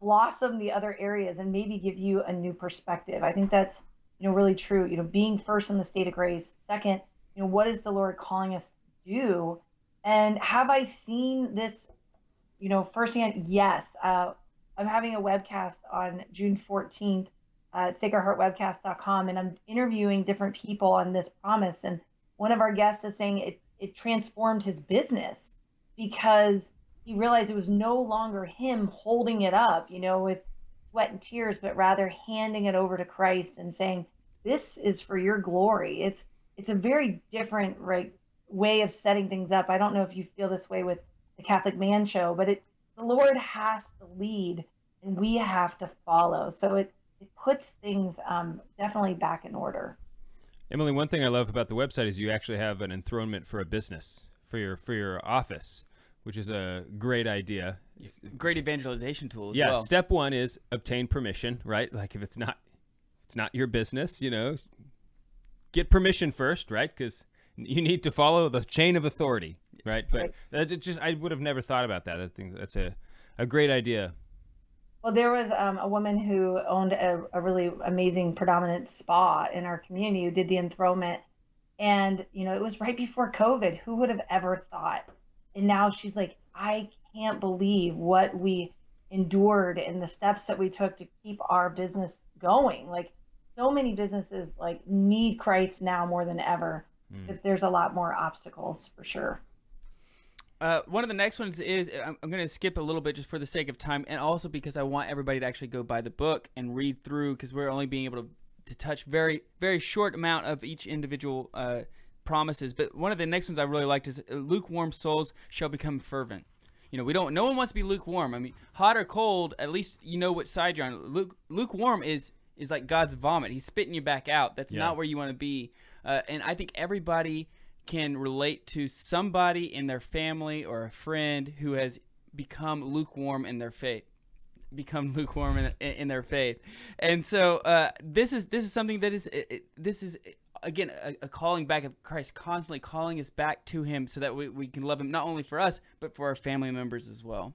blossom the other areas and maybe give you a new perspective. I think that's you know really true. You know, being first in the state of grace. Second, you know, what is the Lord calling us to do? And have I seen this you know, firsthand, yes. Uh, I'm having a webcast on June 14th, uh, sacredheartwebcast.com, and I'm interviewing different people on this promise. And one of our guests is saying it, it transformed his business because he realized it was no longer him holding it up, you know, with sweat and tears, but rather handing it over to Christ and saying, "This is for your glory." It's it's a very different right way of setting things up. I don't know if you feel this way with the Catholic Man Show, but it the Lord has to lead and we have to follow. So it it puts things um, definitely back in order. Emily, one thing I love about the website is you actually have an enthronement for a business for your for your office, which is a great idea. Great evangelization tool as yeah. well. Step one is obtain permission, right? Like if it's not it's not your business, you know, get permission first, right? Because you need to follow the chain of authority, right? But Right. that just I would have never thought about that. I think that's a a great idea. Well, there was um, a woman who owned a, a really amazing predominant spa in our community who did the enthronement. And, you know, it was right before COVID. Who would have ever thought? And now she's like, I can't believe what we endured and the steps that we took to keep our business going. Like, so many businesses like need Christ now more than ever because there's a lot more obstacles for sure. Uh, one of the next ones is I'm, I'm going to skip a little bit just for the sake of time, and also because I want everybody to actually go buy the book and read through, because we're only being able to, to touch very very short amount of each individual uh, promises. But one of the next ones I really liked is uh, lukewarm souls shall become fervent. You know, we don't. No one wants to be lukewarm. I mean, hot or cold, at least you know what side you're on. Luke, lukewarm is is like God's vomit. He's spitting you back out. That's Yeah. not where you want to be. Uh, and I think everybody can relate to somebody in their family or a friend who has become lukewarm in their faith become (laughs) lukewarm in, in their faith and so uh, this is this is something that is it, it- this is again a, a calling back of christ constantly calling us back to him so that we, we can love him not only for us but for our family members as well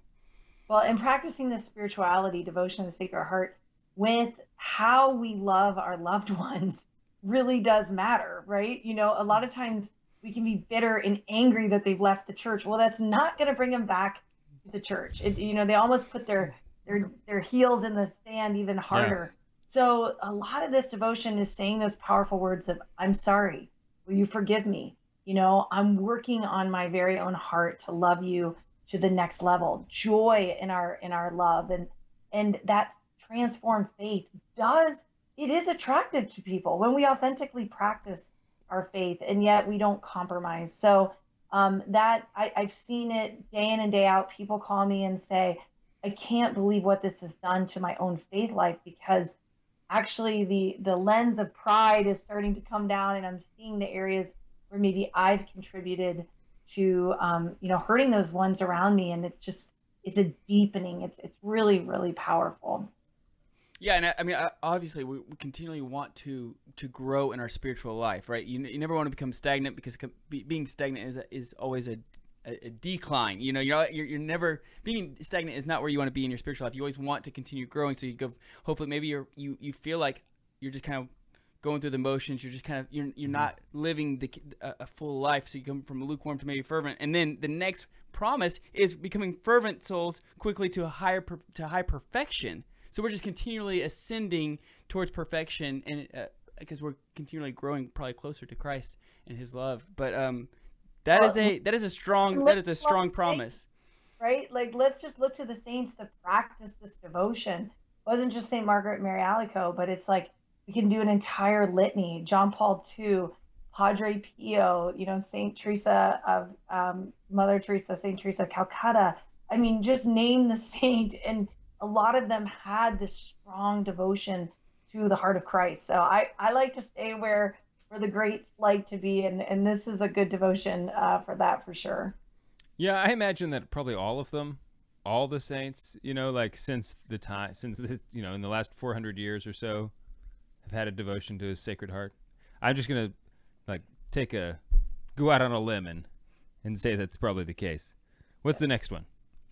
Well, in practicing this spirituality, devotion to the Sacred Heart, with how we love our loved (laughs) ones really does matter, right? You know, a lot of times we can be bitter and angry that they've left the church. Well, that's not going to bring them back to the church. It, you know, they almost put their their their heels in the sand even harder. So a lot of this devotion is saying those powerful words of "I'm sorry, will you forgive me?" You know, I'm working on my very own heart to love you to the next level joy in our in our love. And and that transformed faith does it is attractive to people when we authentically practice our faith and yet we don't compromise. So um, that I, i've seen it day in and day out. People call me and say i can't believe what this has done to my own faith life because actually the the lens of pride is starting to come down and i'm seeing the areas where maybe i've contributed to um, you know hurting those ones around me and it's just it's a deepening it's it's really really powerful Yeah, and I, I mean, I- obviously, we, we continually want to to grow in our spiritual life, right? You, you never want to become stagnant because be, being stagnant is is always a, a, a decline. You know, you're, you're you're never being stagnant is not where you want to be in your spiritual life. You always want to continue growing. So you go. Hopefully, maybe you're you you feel like you're just kind of going through the motions. You're just kind of you're you're not living the a, a full life. So you come from lukewarm to maybe fervent, and then the next promise is becoming fervent souls quickly to a higher per, to high perfection. So we're just continually ascending towards perfection, and uh, because we're continually growing, probably closer to Christ and His love. But um, that is a that is a strong that is a strong promise. right? Like let's just look to the saints to practice this devotion. It wasn't just saint margaret mary alacoque but it's like we can do an entire litany. John paul ii padre pio you know saint teresa of um, mother teresa saint teresa of calcutta. I mean just name the (laughs) saint. And a lot of them had this strong devotion to the heart of christ. So i i like to stay where where the greats like to be and and this is a good devotion uh, for that for sure Yeah, I imagine that probably all of them, all the saints, you know, like since the time, since the, you know, in the last 400 years or so, have had a devotion to His Sacred Heart. I'm just gonna like take a go out on a limb and and say that's probably the case. What's the next one?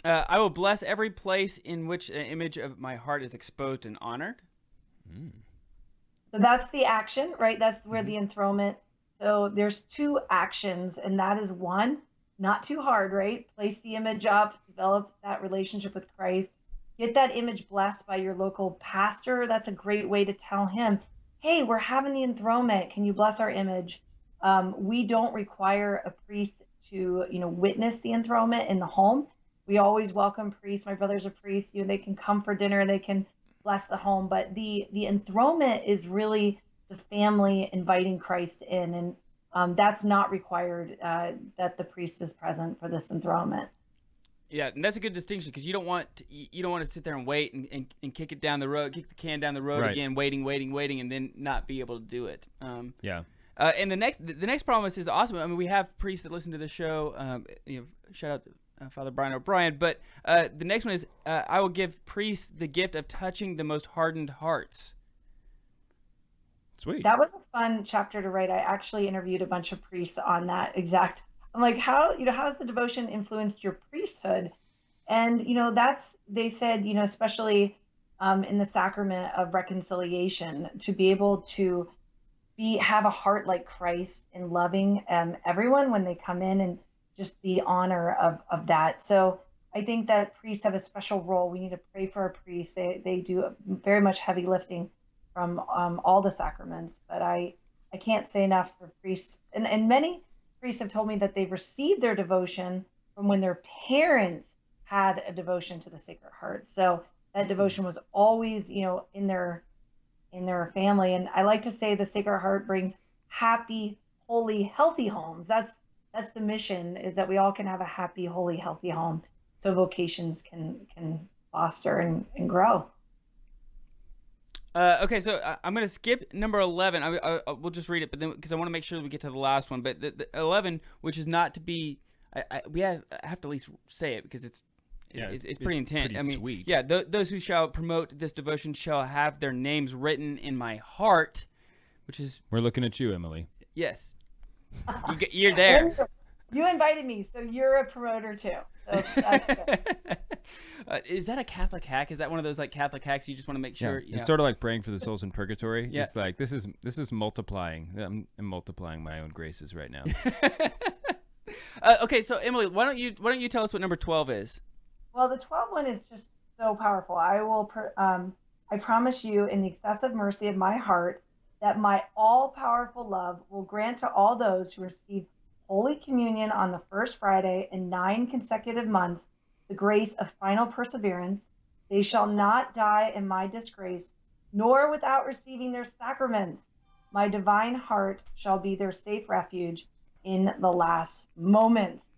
Uh, I will bless every place in which an image of my heart is exposed and honored. So that's the action, right? That's where the enthronement. So there's two actions, and that is one, not too hard, right? Place the image up, develop that relationship with Christ, get that image blessed by your local pastor. That's a great way to tell him, hey, we're having the enthronement. Can you bless our image? Um, we don't require a priest to, you know, witness the enthronement in the home. We always welcome priests. My brother's a priest. You know, they can come for dinner. They can bless the home but the the enthronement is really the family inviting christ in and um, that's not required uh, that the priest is present for this enthronement Yeah, and that's a good distinction because you don't want to, you don't want to sit there and wait and, and, and kick it down the road, kick the can down the road Right. again, waiting, waiting, waiting, and then not be able to do it. Um, Yeah. Uh, and the next the next promise is awesome. I mean, we have priests that listen to the show. Um, you know, shout out to uh, Father Brian O'Brien. But uh, the next one is uh, I will give priests the gift of touching the most hardened hearts. Sweet. that was a fun chapter to write i actually interviewed a bunch of priests on that exact i'm like how you know how has the devotion influenced your priesthood and you know that's they said you know especially um, in the sacrament of reconciliation to be able to be have a heart like Christ in loving um, everyone when they come in and just the honor of, of that. So I think that priests have a special role. We need to pray for our priests. They, they do very much heavy lifting from um, all the sacraments, but I, I can't say enough for priests. And, and many priests have told me that they've received their devotion from when their parents had a devotion to the Sacred Heart. So that devotion was always, you know, in their in their family. And I like to say the Sacred Heart brings happy, holy, healthy homes. That's that's the mission is that we all can have a happy, holy, healthy home so vocations can can foster and, and grow. Uh, okay, so I, I'm gonna skip number eleven. I, I, I- we'll just read it, but then because I want to make sure that we get to the last one. But the, the eleven, which is not to be, I, I, we have, I have to at least say it because it's. Yeah, it's, it's- it's pretty it's intense. pretty I mean, sweet. yeah. Th- those who shall promote this devotion shall have their names written in my heart, which is We're looking at you, Emily. yes. You get, you're there. You invited me, so you're a promoter too. So that's good. (laughs) Uh, is that a Catholic hack? Is that one of those like Catholic hacks you just want to make sure? It's sort of like praying for the souls in purgatory. (laughs) Yeah. It's like this is this is multiplying. I'm, I'm multiplying my own graces right now. (laughs) Uh, okay, so Emily, why don't you why don't you tell us what number twelve is? Well, the 12 one is just so powerful. I will, per, um, I promise you, in the excessive mercy of my heart, that my all powerful love will grant to all those who receive Holy Communion on the first Friday in nine consecutive months, the grace of final perseverance. They shall not die in my disgrace, nor without receiving their sacraments. My divine heart shall be their safe refuge in the last moments.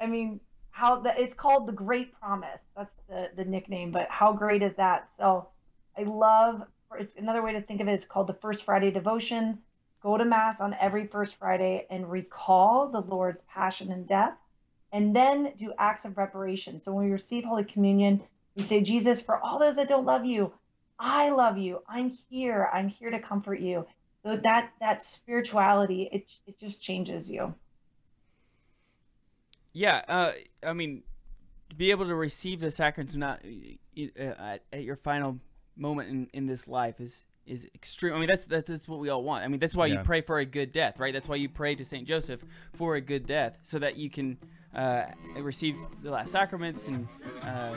I mean, how the, it's called the Great Promise. That's the, the nickname, but how great is that? So I love it's another way to think of it is called the First Friday devotion. Go to Mass on every First Friday and recall the Lord's passion and death, and then do acts of reparation. So when we receive Holy Communion, we say, Jesus, for all those that don't love you, I love you. I'm here. I'm here to comfort you. So that that spirituality, it it just changes you. Yeah, uh, I mean, to be able to receive the sacraments not uh, at, at your final moment in, in this life is is extreme. I mean, that's, that's that's what we all want. I mean, that's why Yeah. you pray for a good death, right? That's why you pray to Saint Joseph for a good death, so that you can uh, receive the last sacraments and uh,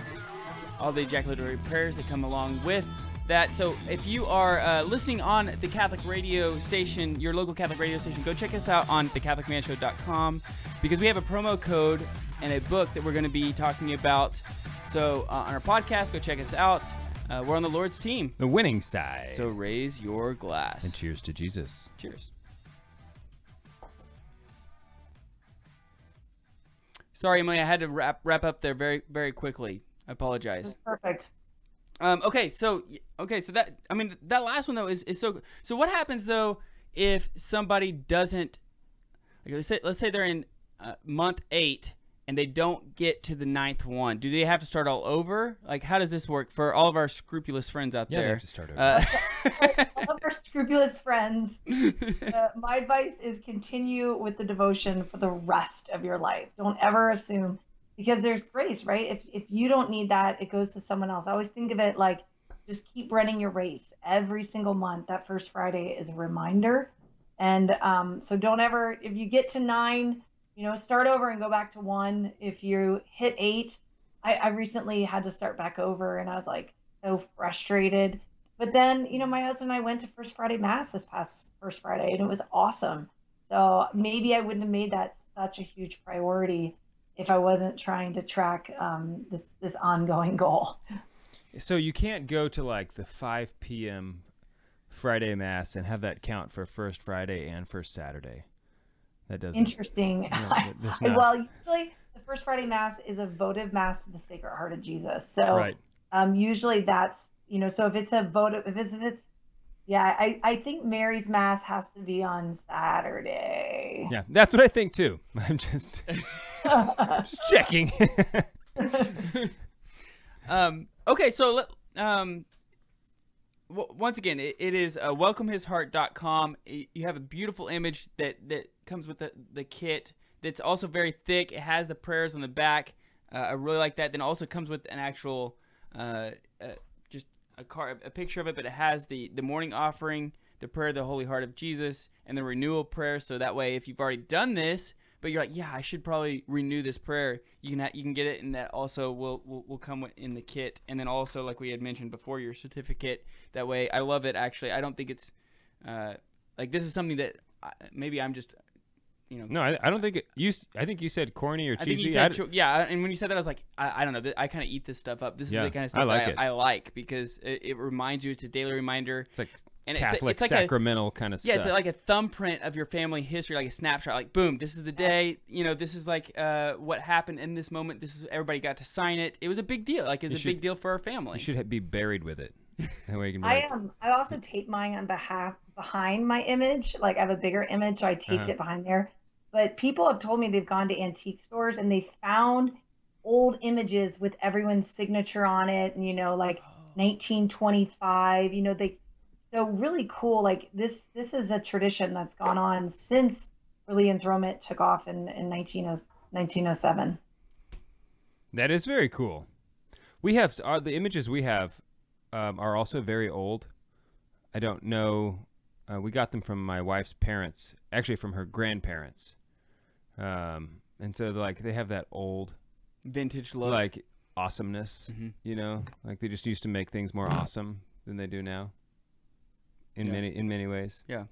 all the ejaculatory prayers that come along with that. So, if you are uh, listening on the Catholic radio station, your local Catholic radio station, go check us out on thecatholicmanshow.com because we have a promo code and a book that we're going to be talking about. So, uh, on our podcast, go check us out. Uh, we're on the Lord's team. The winning side. So raise your glass. And cheers to Jesus. Cheers. Sorry, Emily, I had to wrap wrap up there very very quickly. I apologize. Perfect. Um, okay, so okay, so that I mean that last one though is, is so so. What happens though if somebody doesn't? Like, let's say let's say they're in uh, month eight and they don't get to the ninth one. Do they have to start all over? Like, how does this work for all of our scrupulous friends out Yeah, they there? have to start over. Uh, (laughs) all of our scrupulous friends, (laughs) uh, my advice is continue with the devotion for the rest of your life. Don't ever assume because there's grace, right? If if you don't need that, it goes to someone else. I always think of it like just keep running your race every single month. That first Friday is a reminder, and um, so don't ever if you get to nine, you know, start over and go back to one. If you hit eight, I, I recently had to start back over, and I was like so frustrated. But then, you know, my husband and I went to First Friday Mass this past First Friday, and it was awesome. So maybe I wouldn't have made that such a huge priority if I wasn't trying to track um, this this ongoing (laughs) goal. So you can't go to like the 5 p.m. Friday mass and have that count for first Friday and first Saturday. That doesn't. Interesting. No, (laughs) not. well, usually the First Friday Mass is a votive Mass to the Sacred Heart of Jesus. So Right. um, usually that's you know, so if it's a votive, if it's, if it's yeah, I, I think Mary's Mass has to be on Saturday. Yeah, that's what I think too. (laughs) I'm just, just (laughs) checking. um, okay, so let, um, w- once again, it, it is uh, welcomehisheart.com. You have a beautiful image that, that comes with the, the kit that's also very thick. It has the prayers on the back. Uh, I really like that. Then also comes with an actual, uh, uh, just a car, a picture of it, but it has the, the morning offering, the prayer of the Holy Heart of Jesus, and the renewal prayer. So that way, if you've already done this, but you're like, yeah, I should probably renew this prayer. You can ha- you can get it, and that also will will, will come in the kit, and then also like we had mentioned before, your certificate. That way, I love it. Actually, I don't think it's uh, like this is something that I, maybe I'm just you know. no, I, I don't think it, you. I think you said corny or I think cheesy. you said I d- cho- yeah, and when you said that, I was like, I, I don't know. I kind of eat this stuff up. This is the kind of I stuff like I, it. I like because it, it reminds you. It's a daily reminder. It's like and Catholic it's, a- it's like sacramental a, kind of yeah, stuff. Yeah, it's like a thumbprint of your family history, like a snapshot. Like, boom, this is the day. You know, this is like uh, what happened in this moment. This is everybody got to sign it. It was a big deal. Like, it's You a should- big deal for our family. you should be buried with it. (laughs) That way you can be I like, am. I also tape mine on behalf behind my image. Like I have a bigger image, so I taped Uh-huh. it behind there. But people have told me they've gone to antique stores and they found old images with everyone's signature on it, and you know, like 1925. You know, they so really cool. Like this, this is a tradition that's gone on since really enthronement took off in in 19, 1907. That is very cool. We have our, the images we have um, are also very old. I don't know. Uh, we got them from my wife's parents, actually from her grandparents, um, and so like they have that old Vintage look. like awesomeness. Mhm. You know, like they just used to make things more awesome than they do now. In Yeah. many in many ways. Yeah.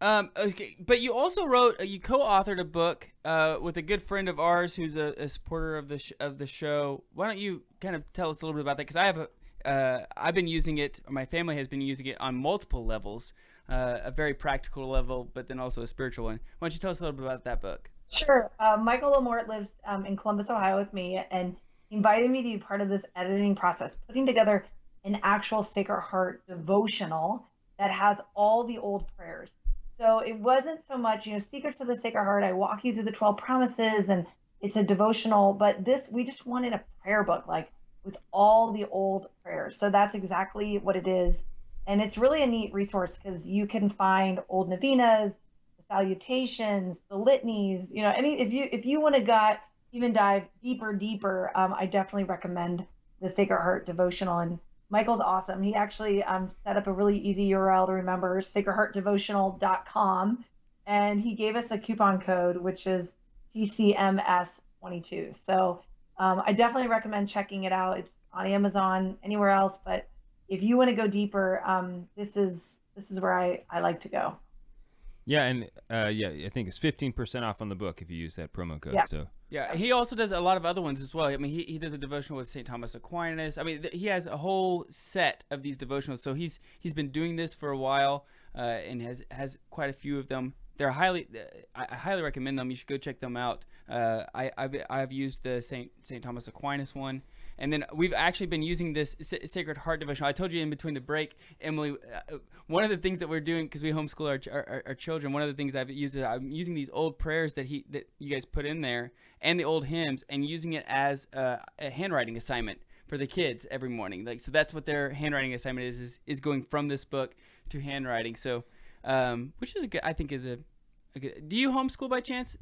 Um, okay, but you also wrote, uh, you co-authored a book uh, with a good friend of ours who's a, a supporter of the sh- of the show. Why don't you kind of tell us a little bit about that? Because I have a, uh, I've been using it. Or my family has been using it on multiple levels, uh, a very practical level, but then also a spiritual one. Why don't you tell us a little bit about that book? Sure. Uh, Michael Lamort lives um, in Columbus, Ohio, with me, and invited me to be part of this editing process, putting together an actual Sacred Heart devotional that has all the old prayers. So it wasn't so much, you know, Secrets of the Sacred Heart. I walk you through the 12 promises and it's a devotional, but this, we just wanted a prayer book, like with all the old prayers. So that's exactly what it is. And it's really a neat resource because you can find old novenas, salutations, the litanies, you know, any, if you, if you want to got even dive deeper, deeper, um, I definitely recommend the Sacred Heart devotional. And Michael's awesome. He actually um, set up a really easy URL to remember, sacredheartdevotional.com. And he gave us a coupon code, which is TCMS22. So um, I definitely recommend checking it out. It's on Amazon, anywhere else. But if you want to go deeper, um, this is this is where I, I like to go. Yeah, and uh, yeah, I think it's fifteen percent off on the book if you use that promo code. Yeah. So Yeah, he also does a lot of other ones as well. I mean, he, he does a devotional with St. Thomas Aquinas. I mean, th- he has a whole set of these devotionals. So he's he's been doing this for a while uh, and has has quite a few of them. They're highly, I, I highly recommend them. You should go check them out. Uh, I I've, I've used the St. St. Thomas Aquinas one, and then we've actually been using this Sa- Sacred Heart devotional. I told you in between the break, Emily. Uh, one of the things that we're doing because we homeschool our, ch- our, our- our children. One of the things I've used is I'm using these old prayers that he that you guys put in there and the old hymns and using it as a, a handwriting assignment for the kids every morning. Like so, that's what their handwriting assignment is is, is going from this book to handwriting. So, um, which is a good. I think is a, a good. Do you homeschool by chance?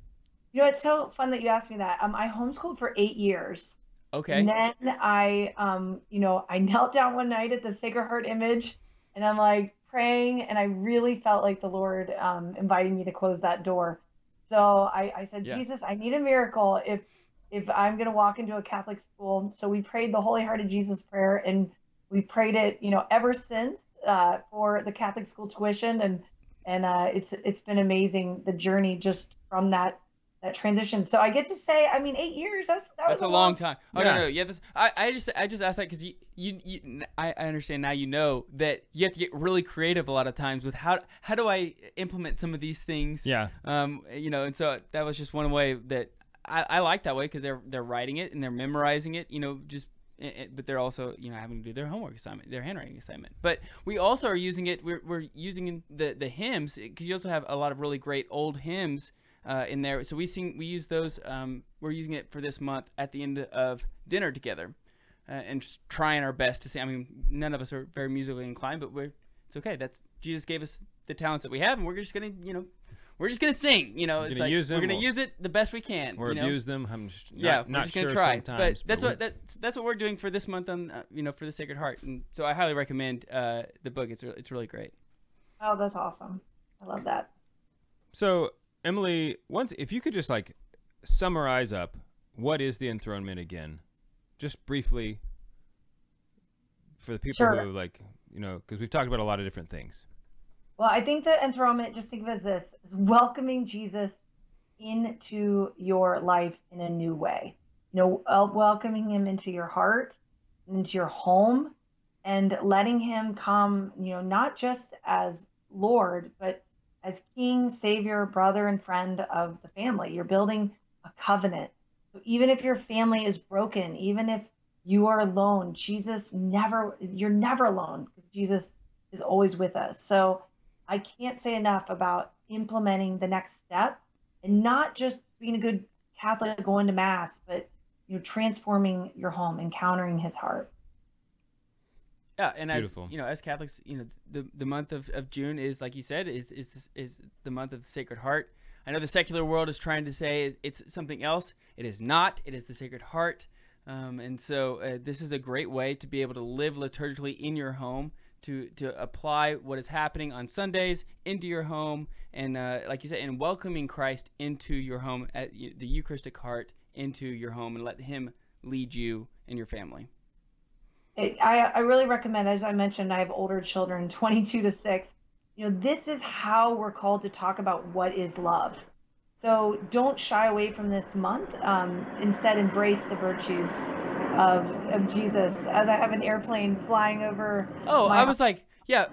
You know, it's so fun that you asked me that. Um, I homeschooled for eight years. Okay. And then I, um, you know, I (laughs) knelt down one night at the Sacred Heart image, and I'm like praying, and I really felt like the Lord um, inviting me to close that door. So I, I said, Yeah. Jesus, I need a miracle if if I'm gonna walk into a Catholic school. So we prayed the Holy Heart of Jesus prayer, and we prayed it, you know, ever since uh, for the Catholic school tuition, and and uh, it's it's been amazing the journey just from that that transition. So I get to say, I mean, eight years. That was that was That's a long long time. Oh Yeah. no, no, yeah. That's, I, I just, I just asked that because you, you, you, I, I understand now. You know that you have to get really creative a lot of times with how, how do I implement some of these things? Yeah. Um, you know, and so that was just one way that I, I like that way because they're, they're writing it and they're memorizing it. You know, just. eh, eh, But they're also, you know, having to do their homework assignment, their handwriting assignment. But we also are using it. We're, we're using the the hymns because you also have a lot of really great old hymns uh, in there. So we sing, we use those. Um, we're using it for this month at the end of dinner together, uh, and just trying our best to sing. I mean, none of us are very musically inclined, but we're it's okay. That's Jesus gave us the talents that we have, and we're just gonna, you know, we're just gonna sing. You know, We're it's gonna like use we're gonna use it the best we can. or you know? abuse them. I'm just not, yeah, not just gonna sure try. sometimes. but that's we- what that's that's what we're doing for this month on uh, you know for the Sacred Heart, and so I highly recommend uh, the book. It's re- it's really great. Oh, that's awesome. I love that. So, Emily, once if you could just like summarize up what is the enthronement again, just briefly for the people Sure. who like you know because we've talked about a lot of different things. Well, I think the enthronement, just think of it as this, is welcoming Jesus into your life in a new way. You know, uh, welcoming him into your heart, into your home, and letting him come, you know, not just as Lord, but as King, Savior, brother, and friend of the family. You're building a covenant. So even if your family is broken, even if you are alone, Jesus never, you're never alone because Jesus is always with us. So I can't say enough about implementing the next step and not just being a good Catholic going to mass, but you know, transforming your home, encountering his heart. Yeah, and as you know, as Catholics, you know, the the month of, of June is like you said is is is the month of the Sacred Heart. I know the secular world is trying to say it's something else. It is not. It is the Sacred Heart. Um, and so uh, this is a great way to be able to live liturgically in your home, to to apply what is happening on Sundays into your home, and uh, like you said, and welcoming Christ into your home at the Eucharistic heart into your home, and let Him lead you and your family. It, I, I really recommend, as I mentioned, I have older children, (laughs) 22 to 6. you know, this is how we're called to talk about what is love. So don't shy away from this month. Um, instead, embrace the virtues of, of Jesus. As I have an airplane flying over. Oh, I was like, yeah.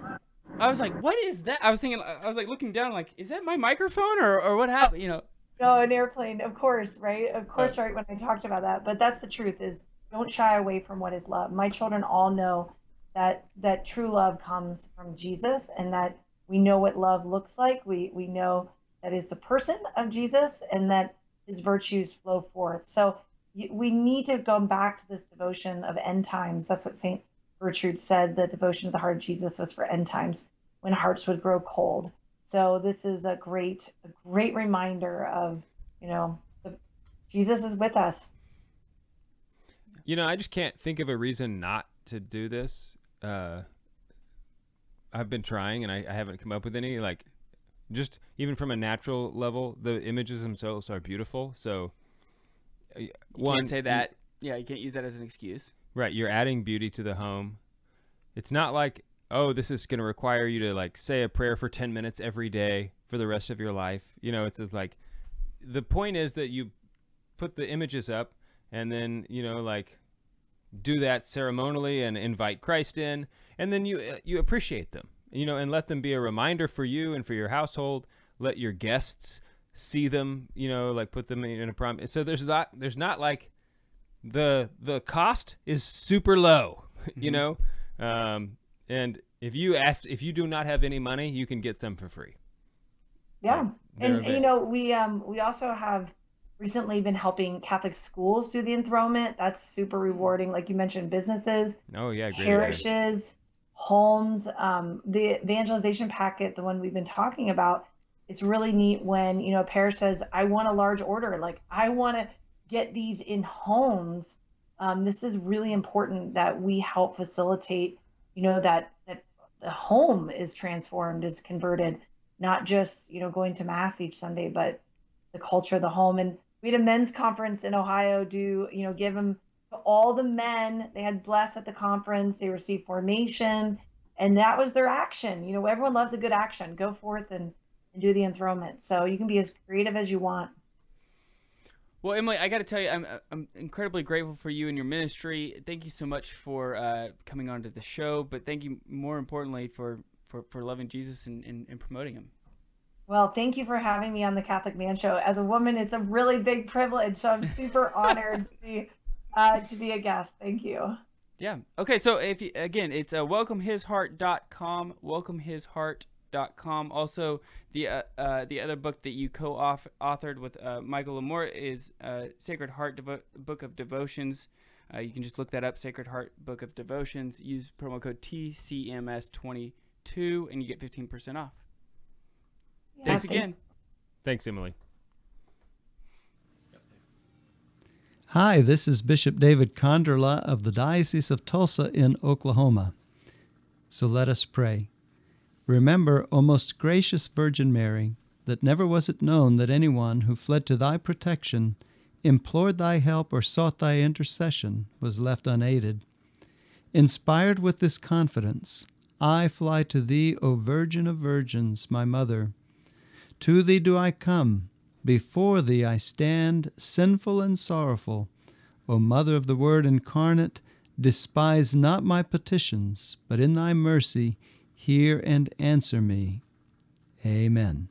I was like, what is that? I was thinking, I was like looking down, like, is that my microphone or, or what happened? You know, No, an airplane, of course, right? Of course, Uh, right when I talked about that. But that's the truth is don't shy away from what is love. My children all know that that true love comes from Jesus and that we know what love looks like. We we know that is the person of Jesus and that his virtues flow forth. So we need to go back to this devotion of end times. That's what Saint Gertrude said. The devotion of the heart of Jesus was for end times when hearts would grow cold. So this is a great, a great reminder of, you know, the, Jesus is with us. You know, I just can't think of a reason not to do this. Uh, I've been trying and I, I haven't come up with any. Like, just even from a natural level, the images themselves are beautiful. So, uh, you one can't say that. Yeah, you can't use that as an excuse. Right, you're adding beauty to the home. It's not like, oh, this is going to require you to like say a prayer for 10 minutes every day for the rest of your life. You know, it's just like the point is that you put the images up and then, you know, like do that ceremonially and invite Christ in and then you uh, you appreciate them. You know, and let them be a reminder for you and for your household. Let your guests see them, you know, like put them in a prom. So there's not there's not like the the cost is super low, (laughs) you know, um, and if you ask, if you do not have any money, you can get some for free. Yeah. they're And you know, we um we also have recently been helping Catholic schools do the enthronement. That's super rewarding. Like you mentioned, businesses, Oh yeah, parishes, homes. Um, the evangelization packet, the one we've been talking about, it's really neat when you know a parish says, "I want a large order. Like I want to get these in homes." Um, this is really important that we help facilitate. You know that that the home is transformed, is converted, not just you know going to mass each Sunday, but the culture of the home. And we had a men's conference in Ohio do, you know, give them all the men. They had blessed at the conference. They received formation, and that was their action. You know, everyone loves a good action. Go forth and, and do the enthronement. So you can be as creative as you want. Well, Emily, I got to tell you, I'm I'm incredibly grateful for you and your ministry. Thank you so much for uh, coming onto the show, but thank you more importantly for for, for loving Jesus and, and, and promoting him. Well, thank you for having me on the Catholic Man Show. As a woman, it's a really big privilege. So I'm super (laughs) honored to be uh, to be a guest. Thank you. Yeah. Okay. So if you, again, it's uh, welcomehisheart.com. Welcomehisheart.com. Also, the uh, uh, the other book that you co-authored with uh, Michael Lamore is uh, Sacred Heart Devo- Book of Devotions. Uh, you can just look that up, Sacred Heart Book of Devotions. Use promo code TCMS22 and you get 15% off. Thanks Yes, again. Thanks, Emily. Hi, this is Bishop David Konderla of the Diocese of Tulsa in Oklahoma. So let us pray. Remember, O most gracious Virgin Mary, that never was it known that anyone who fled to thy protection, implored thy help, or sought thy intercession was left unaided. Inspired with this confidence, I fly to thee, O Virgin of Virgins, my Mother. To thee do I come, before thee I stand, sinful and sorrowful. O Mother of the Word incarnate, despise not my petitions, but in thy mercy hear and answer me. Amen.